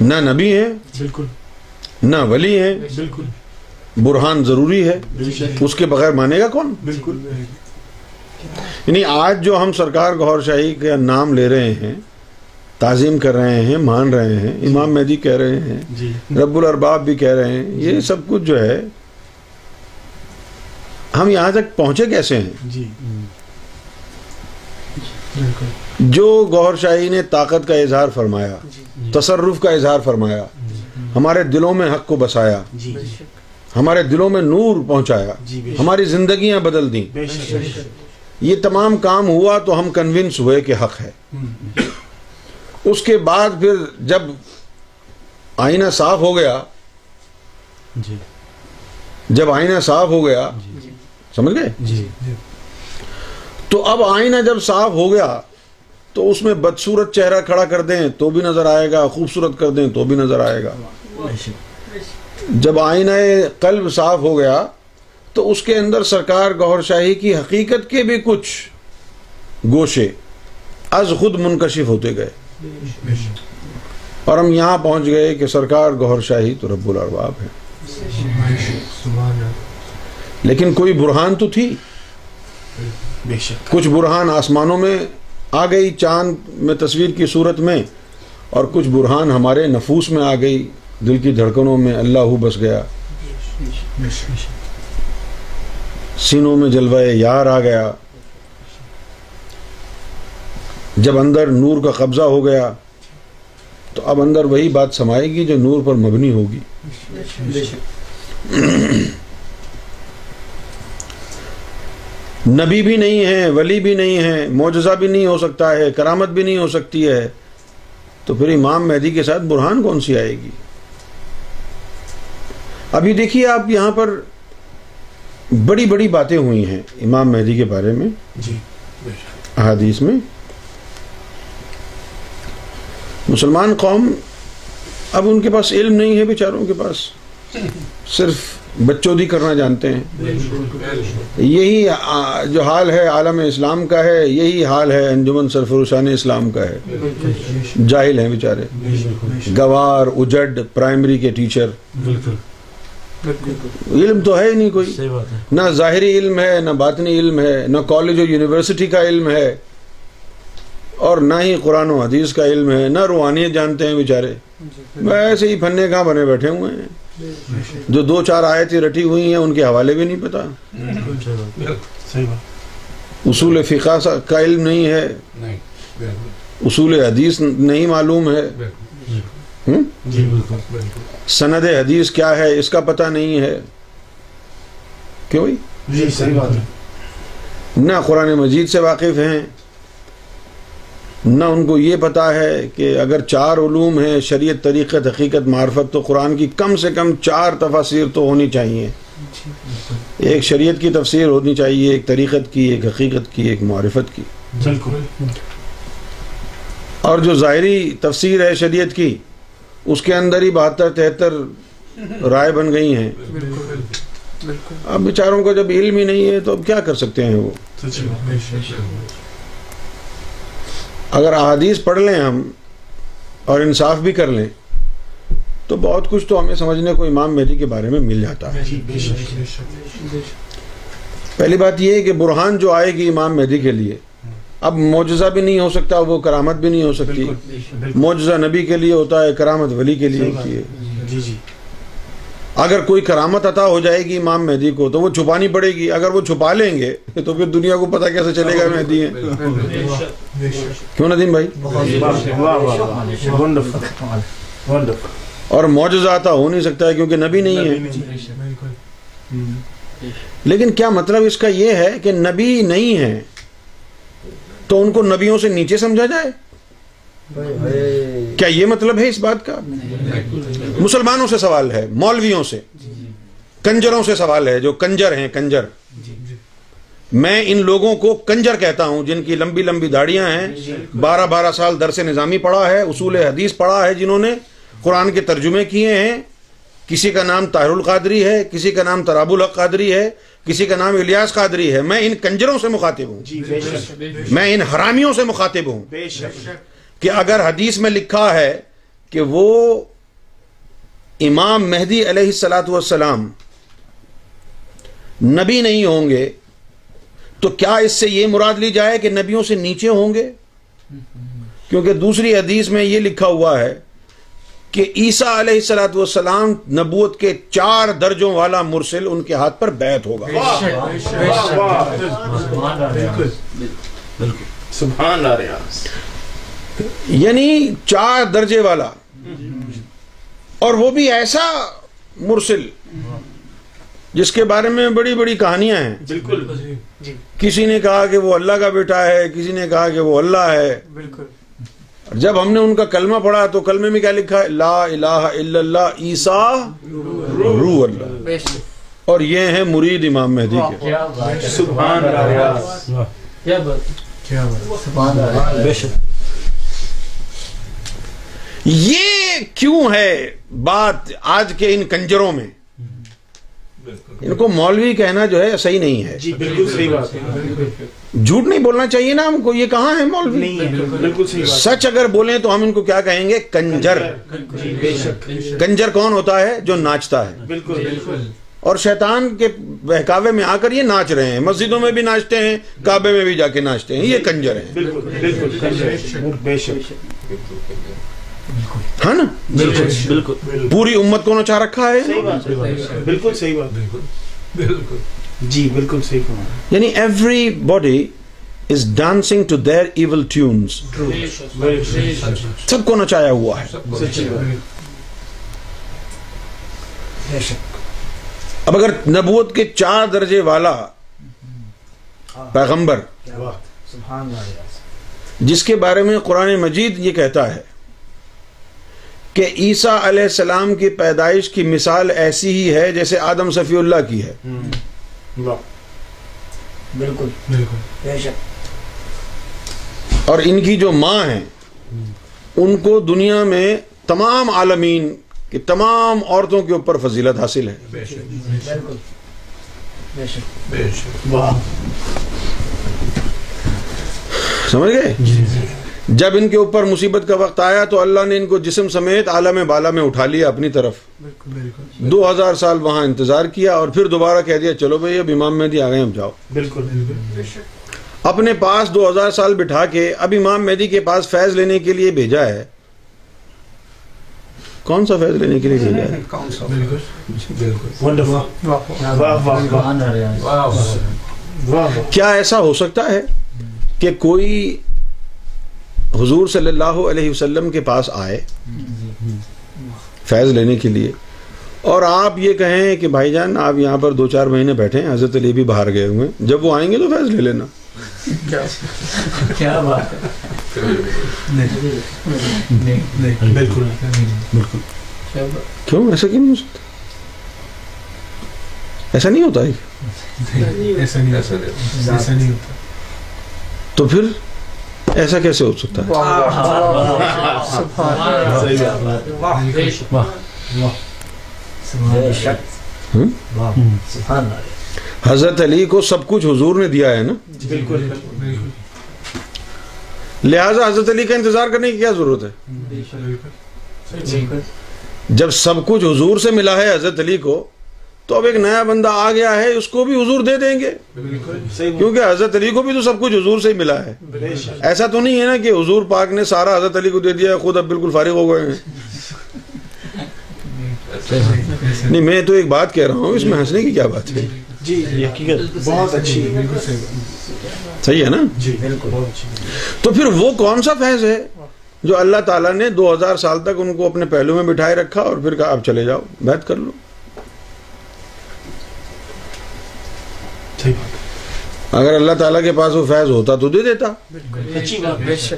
نہ نبی ہیں بالکل۔ نہ ولی ہیں بالکل۔ برہان ضروری ہے۔ اس کے بغیر مانے گا کون؟ بالکل۔ یعنی آج جو ہم سرکار گور شاہی کا نام لے رہے ہیں تعظیم کر رہے ہیں مان رہے ہیں امام مہدی کہہ رہے ہیں جی۔ رب الارباب بھی کہہ رہے ہیں یہ سب کچھ جو ہے ہم یہاں تک پہنچے کیسے ہیں؟ جی۔ جو گوھر شاہی نے طاقت کا اظہار فرمایا تصرف کا اظہار فرمایا ہمارے دلوں میں حق کو بسایا جی۔ ہمارے دلوں میں نور پہنچایا جی ہماری زندگیاں بدل دیں۔ بے شک۔ یہ تمام کام ہوا تو ہم کنونس ہوئے کہ حق ہے۔ اس کے بعد پھر جب آئینہ صاف ہو گیا جی۔ جب آئینہ صاف ہو گیا سمجھ گئے؟ جی۔ تو اب آئینہ جب صاف ہو گیا تو اس میں بدصورت چہرہ کھڑا کر دیں تو بھی نظر آئے گا، خوبصورت کر دیں تو بھی نظر آئے گا۔ جب آئینہ قلب صاف ہو گیا تو اس کے اندر سرکار گوھر شاہی کی حقیقت کے بھی کچھ گوشے از خود منکشف ہوتے گئے۔ اور ہم یہاں پہنچ گئے کہ سرکار گوھر شاہی تو رب الارباب ہے لیکن کوئی برہان تو تھی؟ بے شک۔ کچھ برہان آسمانوں میں آ گئی چاند میں تصویر کی صورت میں اور کچھ برہان ہمارے نفوس میں آ گئی۔ دل کی دھڑکنوں میں اللہ بس گیا۔ سینوں میں جلوہ یار آ گیا۔ جب اندر نور کا قبضہ ہو گیا تو اب اندر وہی بات سمائے گی جو نور پر مبنی ہوگی بے شک نبی بھی نہیں ہے ولی بھی نہیں ہے معجزہ بھی نہیں ہو سکتا ہے کرامت بھی نہیں ہو سکتی ہے۔ تو پھر امام مہدی کے ساتھ برہان کون سی آئے گی؟ ابھی دیکھیے آپ یہاں پر بڑی بڑی باتیں ہوئی ہیں امام مہدی کے بارے میں۔ جی احادیث میں۔ مسلمان قوم اب ان کے پاس علم نہیں ہے بیچاروں کے پاس۔ صرف بچودی کرنا جانتے ہیں۔ یہی جو حال ہے عالم اسلام کا ہے یہی حال ہے انجمن سرفروشان اسلام کا ہے۔ جاہل ہیں بیچارے۔ گوار اجڈ پرائمری کے ٹیچر۔ بالکل علم تو ہے ہی نہیں کوئی۔ صحیح بات ہے۔ نہ ظاہری علم ہے نہ باطنی علم ہے نہ کالج اور یونیورسٹی کا علم ہے۔ اور نہ ہی قرآن و حدیث کا علم ہے نہ روحانیت جانتے ہیں بیچارے۔ ایسے ہی پھنے کہاں بنے بیٹھے ہوئے ہیں۔ جو دو چار آیتیں رٹی ہوئی ہیں ان کے حوالے بھی نہیں پتا۔ اصول فقہ کا علم نہیں ہے۔ اصول حدیث نہیں معلوم ہے؟ جی سند حدیث کیا ہے اس کا پتہ نہیں ہے۔ کیوں جی نہ قرآن مجید سے واقف ہیں۔ نہ ان کو یہ پتا ہے کہ اگر چار علوم ہیں شریعت طریقت حقیقت معرفت تو قرآن کی کم سے کم چار تفاسیر تو ہونی چاہیے۔ ایک شریعت کی تفسیر ہونی چاہیے ایک طریقت کی ایک حقیقت کی ایک معرفت کی۔ بالکل۔ اور جو ظاہری تفسیر ہے شریعت کی اس کے اندر ہی بہتر تہتر رائے بن گئی ہیں۔ اب بیچاروں کو جب علم ہی نہیں ہے تو اب کیا کر سکتے ہیں وہ؟ اگر احادیث پڑھ لیں ہم اور انصاف بھی کر لیں تو بہت کچھ تو ہمیں سمجھنے کو امام مہدی کے بارے میں مل جاتا ہے۔ جی پہلی بات یہ ہے کہ برہان جو آئے گی امام مہدی کے لیے اب معجزہ بھی نہیں ہو سکتا وہ کرامت بھی نہیں ہو سکتی۔ معجزہ نبی کے لیے ہوتا ہے کرامت ولی کے لیے ہوتی ہے۔ جی جی۔ اگر کوئی کرامت عطا ہو جائے گی امام مہدی کو، تو وہ چھپانی پڑے گی۔ اگر وہ چھپا لیں گے تو پھر دنیا کو پتا کیسے چلے گا مہدی ہے کیوں ندیم بھائی؟ اور معجزہ عطا ہو نہیں سکتا ہے کیونکہ نبی نہیں ہے۔ لیکن کیا مطلب اس کا یہ ہے کہ نبی نہیں ہے تو ان کو نبیوں سے نیچے سمجھا جائے؟ کیا یہ مطلب ہے اس بات کا؟ مسلمانوں سے سوال ہے مولویوں سے کنجروں سے سوال ہے جو کنجر ہیں کنجر۔ میں ان لوگوں کو کنجر کہتا ہوں جن کی لمبی لمبی داڑیاں ہیں۔ بارہ بارہ سال درس نظامی پڑھا ہے اصول حدیث پڑھا ہے جنہوں نے قرآن کے ترجمے کیے ہیں۔ کسی کا نام طاہر القادری ہے کسی کا نام تراب الحق قادری ہے کسی کا نام الیاس قادری ہے۔ میں ان کنجروں سے مخاطب ہوں۔ جی میں ان حرامیوں سے مخاطب ہوں۔ کہ اگر حدیث میں لکھا ہے کہ وہ امام مہدی علیہ السلاۃ والسلام نبی نہیں ہوں گے تو کیا اس سے یہ مراد لی جائے کہ نبیوں سے نیچے ہوں گے؟ کیونکہ دوسری حدیث میں یہ لکھا ہوا ہے کہ عیسیٰ علیہ السلاۃ والسلام نبوت کے چار درجوں والا مرسل ان کے ہاتھ پر بیعت ہوگا۔ یعنی چار درجے والا۔ اور وہ بھی ایسا مرسل جس کے بارے میں بڑی بڑی کہانیاں ہیں۔ بالکل۔ کسی نے کہا کہ وہ اللہ کا بیٹا ہے کسی نے کہا کہ وہ اللہ ہے۔ اور جب ہم نے ان کا کلمہ پڑھا تو کلمے میں کیا لکھا ہے؟ لا الہ الا اللہ عیسیٰ روح اللہ۔ اور یہ ہیں مرید امام مہدی کے۔ سبحان اللہ۔ یہ کیوں ہے بات آج کے ان کنجروں میں؟ ان کو مولوی کہنا جو ہے صحیح نہیں ہے۔ جی بالکل صحیح بات ہے۔ جھوٹ نہیں بولنا چاہیے نا ہم کو یہ کہاں ہے مولوی؟ نہیں بالکل صحیح بات سچ اگر بولیں تو ہم ان کو کیا کہیں گے؟ کنجر۔ جی بے شک کنجر کون ہوتا ہے؟ جو ناچتا ہے۔ بالکل بالکل۔ اور شیطان کے بہکاوے میں آ کر یہ ناچ رہے ہیں۔ مسجدوں میں بھی ناچتے ہیں کعبے میں بھی جا کے ناچتے ہیں۔ یہ کنجر ہیں۔ بالکل بالکل بے شک۔ ہے نا؟ بالکل بالکل۔ پوری امت کو نچا رکھا ہے صحیح بات ہے بالکل صحیح بات بالکل۔ جی بالکل صحیح فرمایا یعنی everybody is dancing to their evil tunes سب کو نچایا ہوا ہے۔ اب اگر نبوت کے چار درجے والا پیغمبر سبحان اللہ۔ جس کے بارے میں قرآن مجید یہ کہتا ہے کہ عیسیٰ علیہ السلام کی پیدائش کی مثال ایسی ہی ہے جیسے آدم صفی اللہ کی ہے۔ بالکل۔ بالکل۔ بے شک۔ اور ان کی جو ماں ہیں ان کو دنیا میں تمام عالمین کی تمام عورتوں کے اوپر فضیلت حاصل ہے۔ بالکل۔ بے شک۔ سمجھ گئے؟ جب ان کے اوپر مصیبت کا وقت آیا تو اللہ نے ان کو جسم سمیت عالم بالا میں اٹھا لیا اپنی طرف۔ بالکل دو ہزار سال وہاں انتظار کیا اور پھر دوبارہ کہہ دیا چلو بھائی اب امام مہدی آ گئے اب جاؤ۔ بالکل اپنے پاس دو ہزار سال بٹھا کے اب امام مہدی کے پاس فیض لینے کے لیے بھیجا ہے۔ کون سا فیض لینے کے لیے بھیجا ہے؟ بالکل۔ بالکل۔ ونڈرفل واہ واہ۔ واہ واہ واہ۔ کیا ایسا ہو سکتا ہے کہ کوئی حضور صلی اللہ علیہ وسلم کے پاس آئے فیض لینے کے لیے اور آپ یہ کہیں کہ بھائی جان آپ یہاں پر دو چار مہینے بیٹھے ہیں حضرت علی بھی باہر گئے ہوئے ہیں۔ جب وہ آئیں گے تو فیض لے لینا۔ کیا؟ بات ہے؟ بالکل۔ کیوں؟ ایسا کیوں نہیں ہو سکتا؟ ایسا نہیں ہوتا ہے ایسا نہیں ایسا نہیں ہوتا۔ تو پھر ایسا کیسے ہو سکتا ہے حضرت علی کو سب کچھ حضور نے دیا ہے نا بالکل لہٰذا حضرت علی کا انتظار کرنے کی کیا ضرورت ہے؟ جب سب کچھ حضور سے ملا ہے حضرت علی کو تو اب ایک نیا بندہ آ گیا ہے اس کو بھی حضور دے دیں گے۔ کیونکہ حضرت علی کو بھی تو سب کچھ حضور سے ہی ملا ہے۔ ایسا تو نہیں ہے نا کہ حضور پاک نے سارا حضرت علی کو دے دیا ہے خود اب بالکل فارغ ہو گئے ہیں۔ نہیں میں تو ایک بات کہہ رہا ہوں اس میں ہنسنے کی کیا بات ہے؟ جی حقیقت بہت اچھی صحیح ہے نا؟ جی بالکل۔ تو پھر وہ کون سا فیض ہے جو اللہ تعالیٰ نے دو ہزار سال تک ان کو اپنے پہلو میں بٹھائے رکھا اور پھر کہا اب چلے جاؤ بیت کر لو؟ صحیح بات اگر اللہ تعالیٰ کے پاس وہ فیض ہوتا تو دے دیتا۔ اچھی بات بے شک۔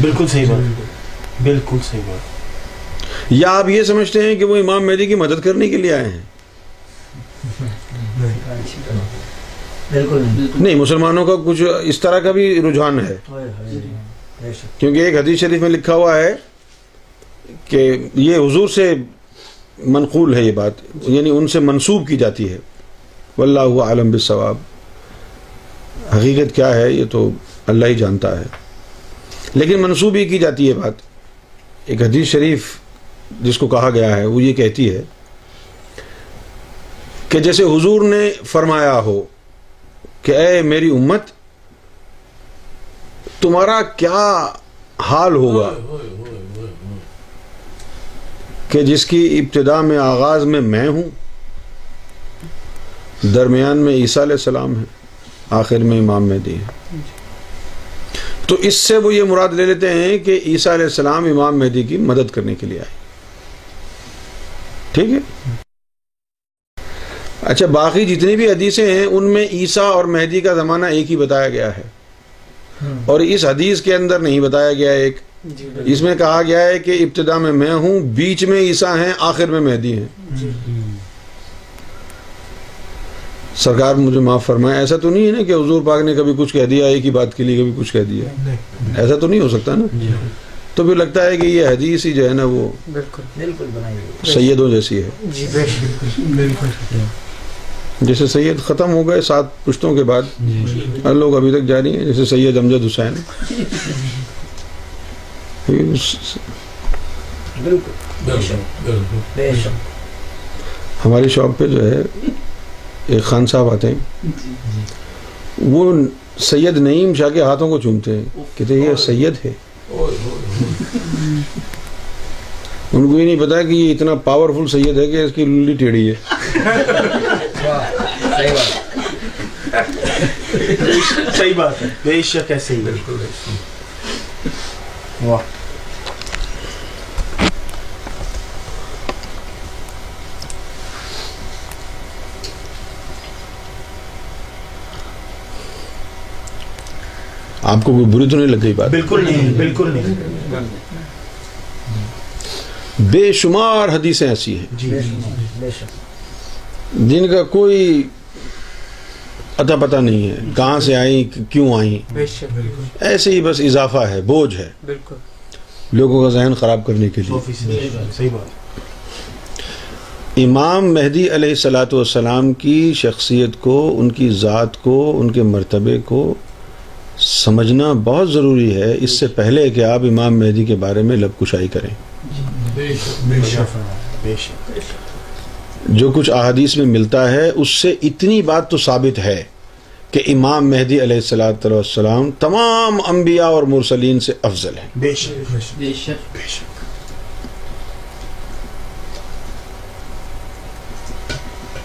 بالکل صحیح بات۔ بالکل۔ صحیح بات۔ یا آپ یہ سمجھتے ہیں کہ وہ امام مہدی کی مدد کرنے کے لیے آئے ہیں؟ بالکل۔ نہیں نہیں مسلمانوں کا کچھ اس طرح کا بھی رجحان ہے۔ بے شک۔ کیونکہ ایک حدیث شریف میں لکھا ہوا ہے کہ یہ حضور سے منقول ہے یہ بات یعنی ان سے منسوب کی جاتی ہے۔ واللہ عالم بالثواب حقیقت کیا ہے، یہ تو اللہ ہی جانتا ہے۔ لیکن منسوب ہی کی جاتی ہے بات۔ ایک حدیث شریف جس کو کہا گیا ہے، وہ یہ کہتی ہے کہ جیسے حضور نے فرمایا ہو کہ اے میری امت، تمہارا کیا حال ہوگا؟ کہ جس کی ابتدا میں آغاز میں میں ہوں درمیان میں عیسیٰ علیہ السلام ہے آخر میں امام مہدی ہے تو اس سے وہ یہ مراد لے لیتے ہیں کہ عیسیٰ علیہ السلام امام مہدی کی مدد کرنے کے لیے آئے۔ ٹھیک ہے؟ اچھا باقی جتنی بھی حدیثیں ہیں ان میں عیسیٰ اور مہدی کا زمانہ ایک ہی بتایا گیا ہے۔ اور اس حدیث کے اندر نہیں بتایا گیا ایک۔ اس میں کہا گیا ہے کہ ابتدا میں میں ہوں بیچ میں عیسیٰ ہیں آخر میں مہدی ہیں۔ سرکار مجھے معاف فرمائے ایسا تو نہیں ہے نا کہ حضور پاک نے کبھی کچھ کہہ دیا ایک ہی بات کے لیے کبھی کچھ کہہ دیا۔ ایسا تو نہیں ہو سکتا نا۔ تو پھر لگتا ہے کہ یہ حدیث ہی جو ہے نا وہ بالکل۔ بنائی سیدوں جیسی ہے۔ جی جیسے سید ختم ہو گئے سات پشتوں کے بعد۔ اور لوگ ابھی تک جاری ہیں جیسے سید امجد حسین۔ بالکل ہماری شاپ پہ جو ہے ایک خان صاحب آتے ہیں۔ وہ سید نعیم شاہ کے ہاتھوں کو چومتے ہیں۔ کہتے ہیں یہ سید ہے۔ ان کو یہ نہیں پتا کہ یہ اتنا پاورفل سید ہے کہ اس کی للی ٹیڑھی ہے۔ صحیح بات صحیح بات ہے۔ بے شک ایسے ہی ہے۔ واہ۔ آپ کو کوئی بری تو نہیں لگ گئی بات؟ بالکل نہیں بالکل نہیں۔ بے شمار حدیثیں ایسی ہیں۔ جی بے شک۔ جن کا کوئی اتا پتہ نہیں ہے کہاں سے آئیں کیوں آئیں۔ ایسے ہی بس اضافہ ہے بوجھ ہے۔ بالکل۔ لوگوں کا ذہن خراب کرنے کے لیے۔ امام مہدی علیہ السلاۃ والسلام کی شخصیت کو ان کی ذات کو ان کے مرتبے کو سمجھنا بہت ضروری ہے اس سے پہلے کہ آپ امام مہدی کے بارے میں لب کشائی کریں۔ بے شک بے شک جو کچھ احادیث میں ملتا ہے اس سے اتنی بات تو ثابت ہے کہ امام مہدی علیہ السلاۃ والسلام تمام انبیاء اور مرسلین سے افضل ہیں۔ بے شک۔ بے شک۔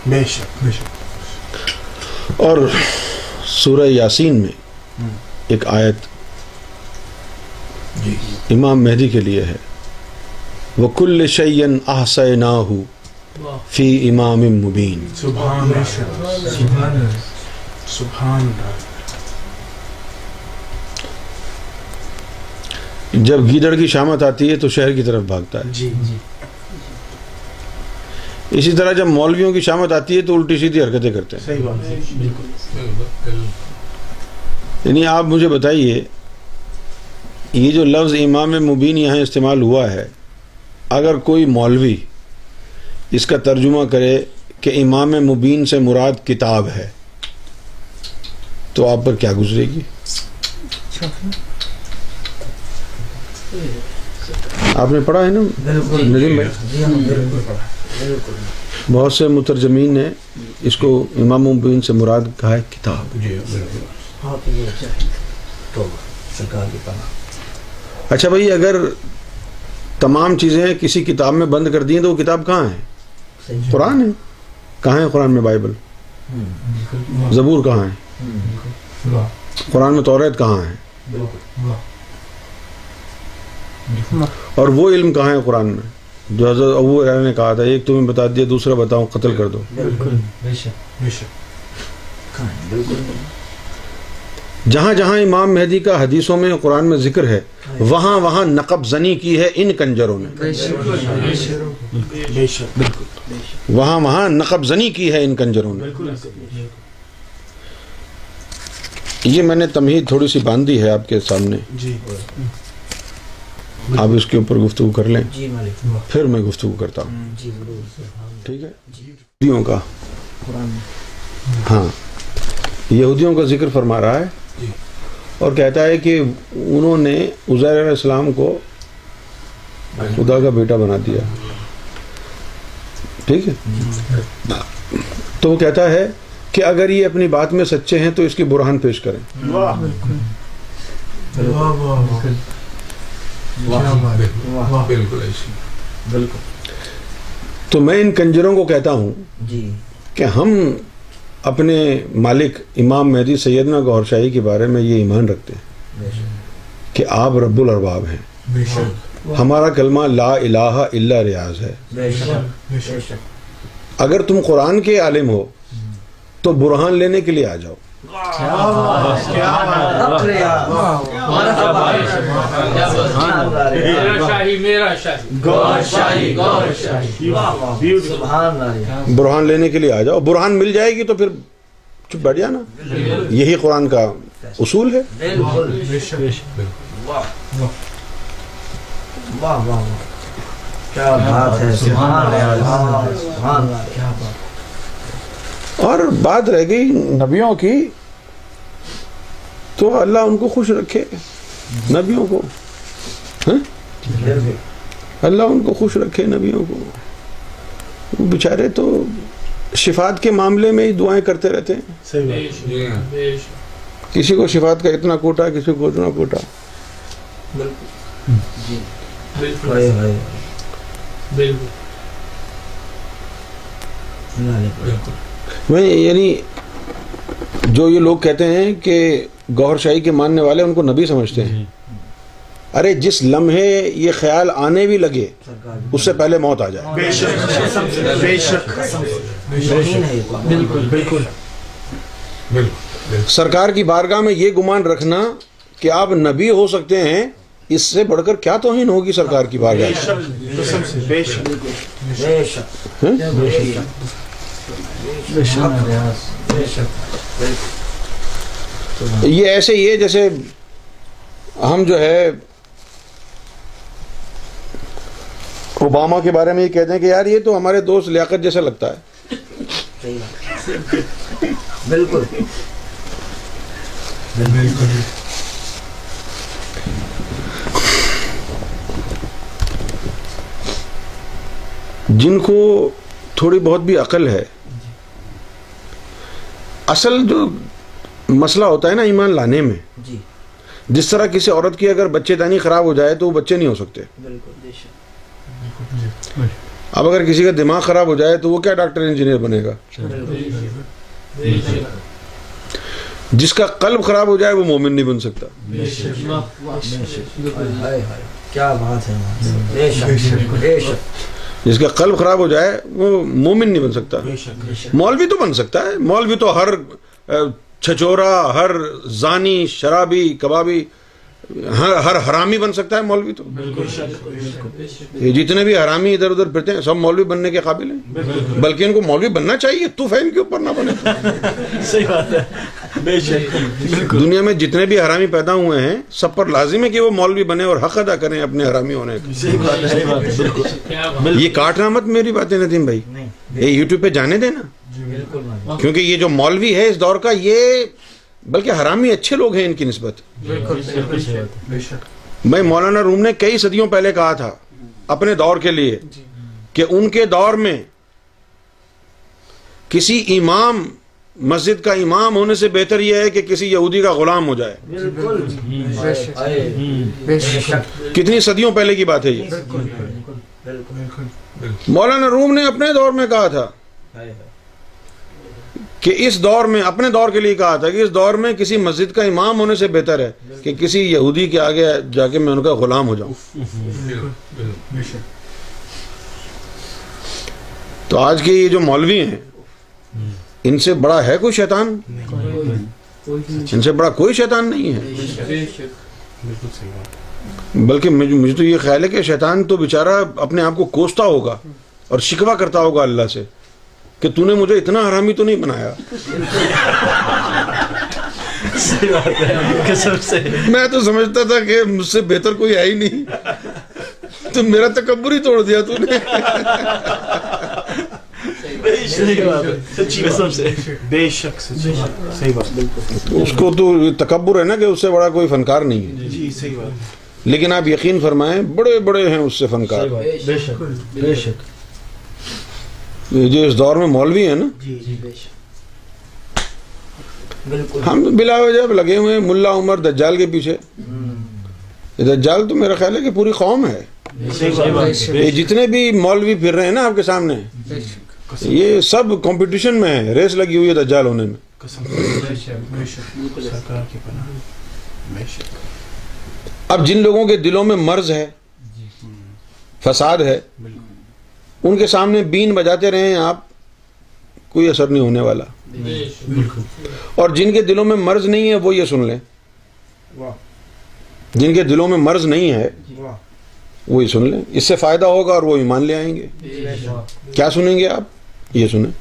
بے شک بے شک۔ اور سورہ یاسین میں ایک آیت امام مہدی کے لیے ہے۔ وہ کل شعین احسنا فی امام مبین سبحان سبحان جب گیدڑ کی شامت آتی ہے تو شہر کی طرف بھاگتا ہے۔ جی جی۔ اسی طرح جب مولویوں کی شامت آتی ہے تو الٹی سیدھی حرکتیں کرتے ہیں۔ صحیح بات ہے۔ بالکل۔ یعنی آپ مجھے بتائیے یہ جو لفظ امام مبین یہاں استعمال ہوا ہے اگر کوئی مولوی اس کا ترجمہ کرے کہ امام مبین سے مراد کتاب ہے تو آپ پر کیا گزرے گی؟ آپ نے پڑھا ہے نا؟ ندیم بھائی؟ جی بہت سے مترجمین نے اس کو امام مبین سے مراد کہا ہے کتاب۔ آپ یہ چاہیے تو سرکار کی پناہ اچھا بھائی اگر تمام چیزیں کسی کتاب میں بند کر دی ہیں تو وہ کتاب کہاں ہے؟ قرآن ہے۔ کہاں ہے قرآن میں بائبل؟ زبور کہاں ہے؟ قرآن میں توریت کہاں ہے؟ اور وہ علم کہاں ہے قرآن میں؟ جو حضرت ابو ہریرہ نے کہا تھا ایک تمہیں بتا دیا دوسرا بتاؤ قتل کر دو بالکل بے شک بے شک کہاں ہے؟ بالکل جہاں جہاں امام مہدی کا حدیثوں میں قرآن میں ذکر ہے وہاں وہاں نقب زنی کی ہے ان کنجروں نے بے شک بے شک بالکل وہاں وہاں نقب زنی کی ہے ان کنجروں نے بالکل۔ یہ میں نے تمہید تھوڑی سی باندھی ہے آپ کے سامنے۔ جی۔ آپ اس کے اوپر گفتگو کر لیں۔ جی مالک۔ پھر میں گفتگو کرتا ہوں۔ جی ضرور ٹھیک ہے؟ یہودیوں کا۔ ہاں۔ یہودیوں کا ذکر فرما رہا ہے۔ اور کہتا ہے کہ انہوں نے عزیر علیہ السلام کو خدا کا بیٹا بنا دیا۔ ٹھیک ہے؟ تو وہ کہتا ہے کہ اگر یہ اپنی بات میں سچے ہیں تو اس کی برہان پیش کریں۔ واہ۔ بالکل۔ تو میں ان کنجروں کو کہتا ہوں جی۔ کہ ہم اپنے مالک امام مہدی سیدنا گور شاہی کے بارے میں یہ ایمان رکھتے ہیں کہ آپ رب الارباب ہیں۔ ہمارا کلمہ لا الہ الا ریاض ہے۔ اگر تم قرآن کے عالم ہو تو برہان لینے کے لیے آ جاؤ۔ برہان لینے کے لیے آ جاؤ۔ برہان مل جائے گی تو پھر چپ بیٹھ جانا۔ یہی قرآن کا اصول ہے۔ کیا بات ہے۔ سبحان اللہ سبحان اللہ کیا بات اور بات رہ گئی نبیوں کی تو اللہ ان کو خوش رکھے نبیوں کو۔ ہاں؟ اللہ ان کو خوش رکھے نبیوں کو۔ وہ بیچارے تو شفات کے معاملے میں ہی دعائیں کرتے رہتے ہیں۔ کسی کو شفات کا اتنا کوٹا کسی کو اتنا کوٹا۔ جی۔ بالکل. میں یعنی جو یہ لوگ کہتے ہیں کہ گوھر شاہی کے ماننے والے ان کو نبی سمجھتے ہیں۔ ارے جس لمحے یہ خیال آنے بھی لگے اس سے پہلے موت آ جائے۔ بے شک بے شک۔ بالکل بالکل۔ سرکار کی بارگاہ میں یہ گمان رکھنا کہ آپ نبی ہو سکتے ہیں اس سے بڑھ کر کیا توہین ہوگی سرکار کی بارگاہ یہ ایسے ہی ہے جیسے ہم جو ہے اوباما کے بارے میں یہ کہتے ہیں کہ یار یہ تو ہمارے دوست لیاقت جیسا لگتا ہے۔ بات بالکل۔ جن کو تھوڑی بہت بھی عقل ہے اصل جو مسئلہ ہوتا ہے نا ایمان لانے میں جی۔ جس طرح کسی عورت کی اگر بچے دانی خراب ہو جائے تو وہ بچے نہیں ہو سکتے۔ بالکل بے شک۔ اب اگر کسی کا دماغ خراب ہو جائے تو وہ کیا ڈاکٹر انجینئر بنے گا؟ جس کا قلب خراب ہو جائے وہ مومن نہیں بن سکتا۔ کیا بات ہے۔ بے شک۔ بے شک۔ جس کا قلب خراب ہو جائے وہ مومن نہیں بن سکتا۔ مولوی تو بن سکتا ہے۔ مولوی تو ہر چھچورا ہر زانی شرابی کبابی ہر ہر حرامی بن سکتا ہے مولوی تو۔ یہ جتنے بھی حرامی ادھر ادھر پھرتے ہیں سب مولوی بننے کے قابل ہیں۔ بلکہ ان کو مولوی بننا چاہیے تو فہم کے اوپر نہ بنے۔ صحیح بات ہے۔ بے شک۔ دنیا میں جتنے بھی حرامی پیدا ہوئے ہیں سب پر لازم ہے کہ وہ مولوی بنے اور حق ادا کریں اپنے حرامی ہونے کا۔ یہ کاٹنا مت میری باتیں ندیم بھائی۔ نہیں۔ یہ یوٹیوب پہ جانے دینا۔ بالکل۔ مانو کیونکہ یہ جو مولوی ہے اس دور کا یہ بلکہ حرامی اچھے لوگ ہیں ان کی نسبت۔ میں مولانا روم نے کئی صدیوں پہلے کہا تھا اپنے دور کے لیے کہ ان کے دور میں کسی امام مسجد کا امام ہونے سے بہتر یہ ہے کہ کسی یہودی کا غلام ہو جائے۔ بالکل۔ ہائے بے شک۔ کتنی صدیوں پہلے کی بات ہے یہ۔ بالکل مولانا روم نے اپنے دور میں کہا تھا کہ اس دور میں اپنے دور کے لیے کہا تھا کہ اس دور میں کسی مسجد کا امام ہونے سے بہتر ہے کہ کسی یہودی کے آگے جا کے میں ان کا غلام ہو جاؤں۔ تو آج کے یہ جو مولوی ہیں ان سے بڑا ہے کوئی شیطان؟ ان سے بڑا کوئی شیطان نہیں ہے۔ بلکہ مجھے مجھے تو یہ خیال ہے کہ شیطان تو بیچارہ اپنے آپ کو کوستا ہوگا اور شکوا کرتا ہوگا اللہ سے۔ کہ تو نے مجھے اتنا حرامی تو نہیں بنایا؟ صحیح بات ہے قسم سے۔ میں تو سمجھتا تھا کہ مجھ سے بہتر کوئی ہے ہی نہیں۔ تو میرا تکبر ہی توڑ دیا تو نے۔ صحیح بات ہے۔ سچی قسم سے۔ بے شک سچی بات صحیح بات بالکل اس کو تو تکبر ہے نا کہ اس سے بڑا کوئی فنکار نہیں ہے۔ جی صحیح بات لیکن آپ یقین فرمائیں بڑے بڑے ہیں اس سے فنکار۔ بے شک۔ بے شک۔ یہ جو اس دور میں مولوی ہیں نا جی جی بے شک۔ بالکل۔ ہم بلا وجہ لگے ہوئے ہیں ملا عمر دجال کے پیچھے۔ یہ دجال تو میرا خیال ہے کہ پوری قوم ہے۔ یہ جتنے بھی مولوی پھر رہے ہیں نا آپ کے سامنے یہ سب کمپٹیشن میں ہے ریس لگی ہوئی ہے دجال ہونے میں۔ اب جن لوگوں کے دلوں میں مرض ہے فساد ہے ان کے سامنے بین بجاتے رہے ہیں آپ کوئی اثر نہیں ہونے والا۔ اور جن کے دلوں میں مرض نہیں ہے وہ یہ سن لیں۔ جن کے دلوں میں مرض نہیں ہے وہ یہ سن لیں۔ اس سے فائدہ ہوگا اور وہ ایمان لے آئیں گے۔ کیا سنیں گے آپ؟ یہ سنیں۔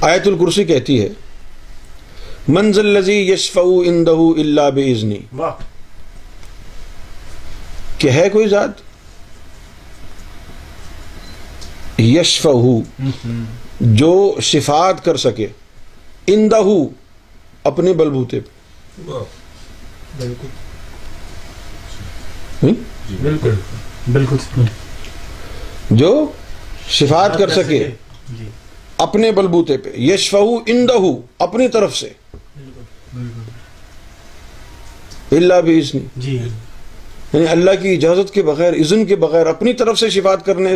آیت الکرسی کہتی ہے منزل لذی یشف اندہ اللہ بزنی کہ ہے کوئی ذات؟ یشف جو شفات کر سکے اندہ اپنے بلبوتے پہ۔ ہم؟ بالکل۔ بالکل۔ جو شفات کر سکے۔ جی۔ اپنے بلبوتے پہ۔ یشف اندہ اپنی طرف سے۔ اللہ بھی جی۔ یعنی اللہ کی اجازت کے بغیر اذن کے بغیر اپنی طرف سے شفات کرنے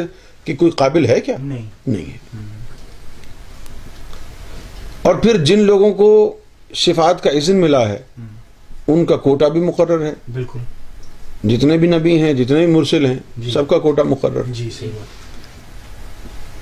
کی کوئی قابل ہے کیا؟ نہیں۔ نہیں ہے۔ اور پھر جن لوگوں کو شفاعت کا اذن ملا ہے ان کا کوٹا بھی مقرر ہے۔ بالکل۔ جتنے بھی نبی ہیں جتنے بھی مرسل ہیں جی۔ سب کا کوٹا مقرر۔ ہے جی صحیح بات۔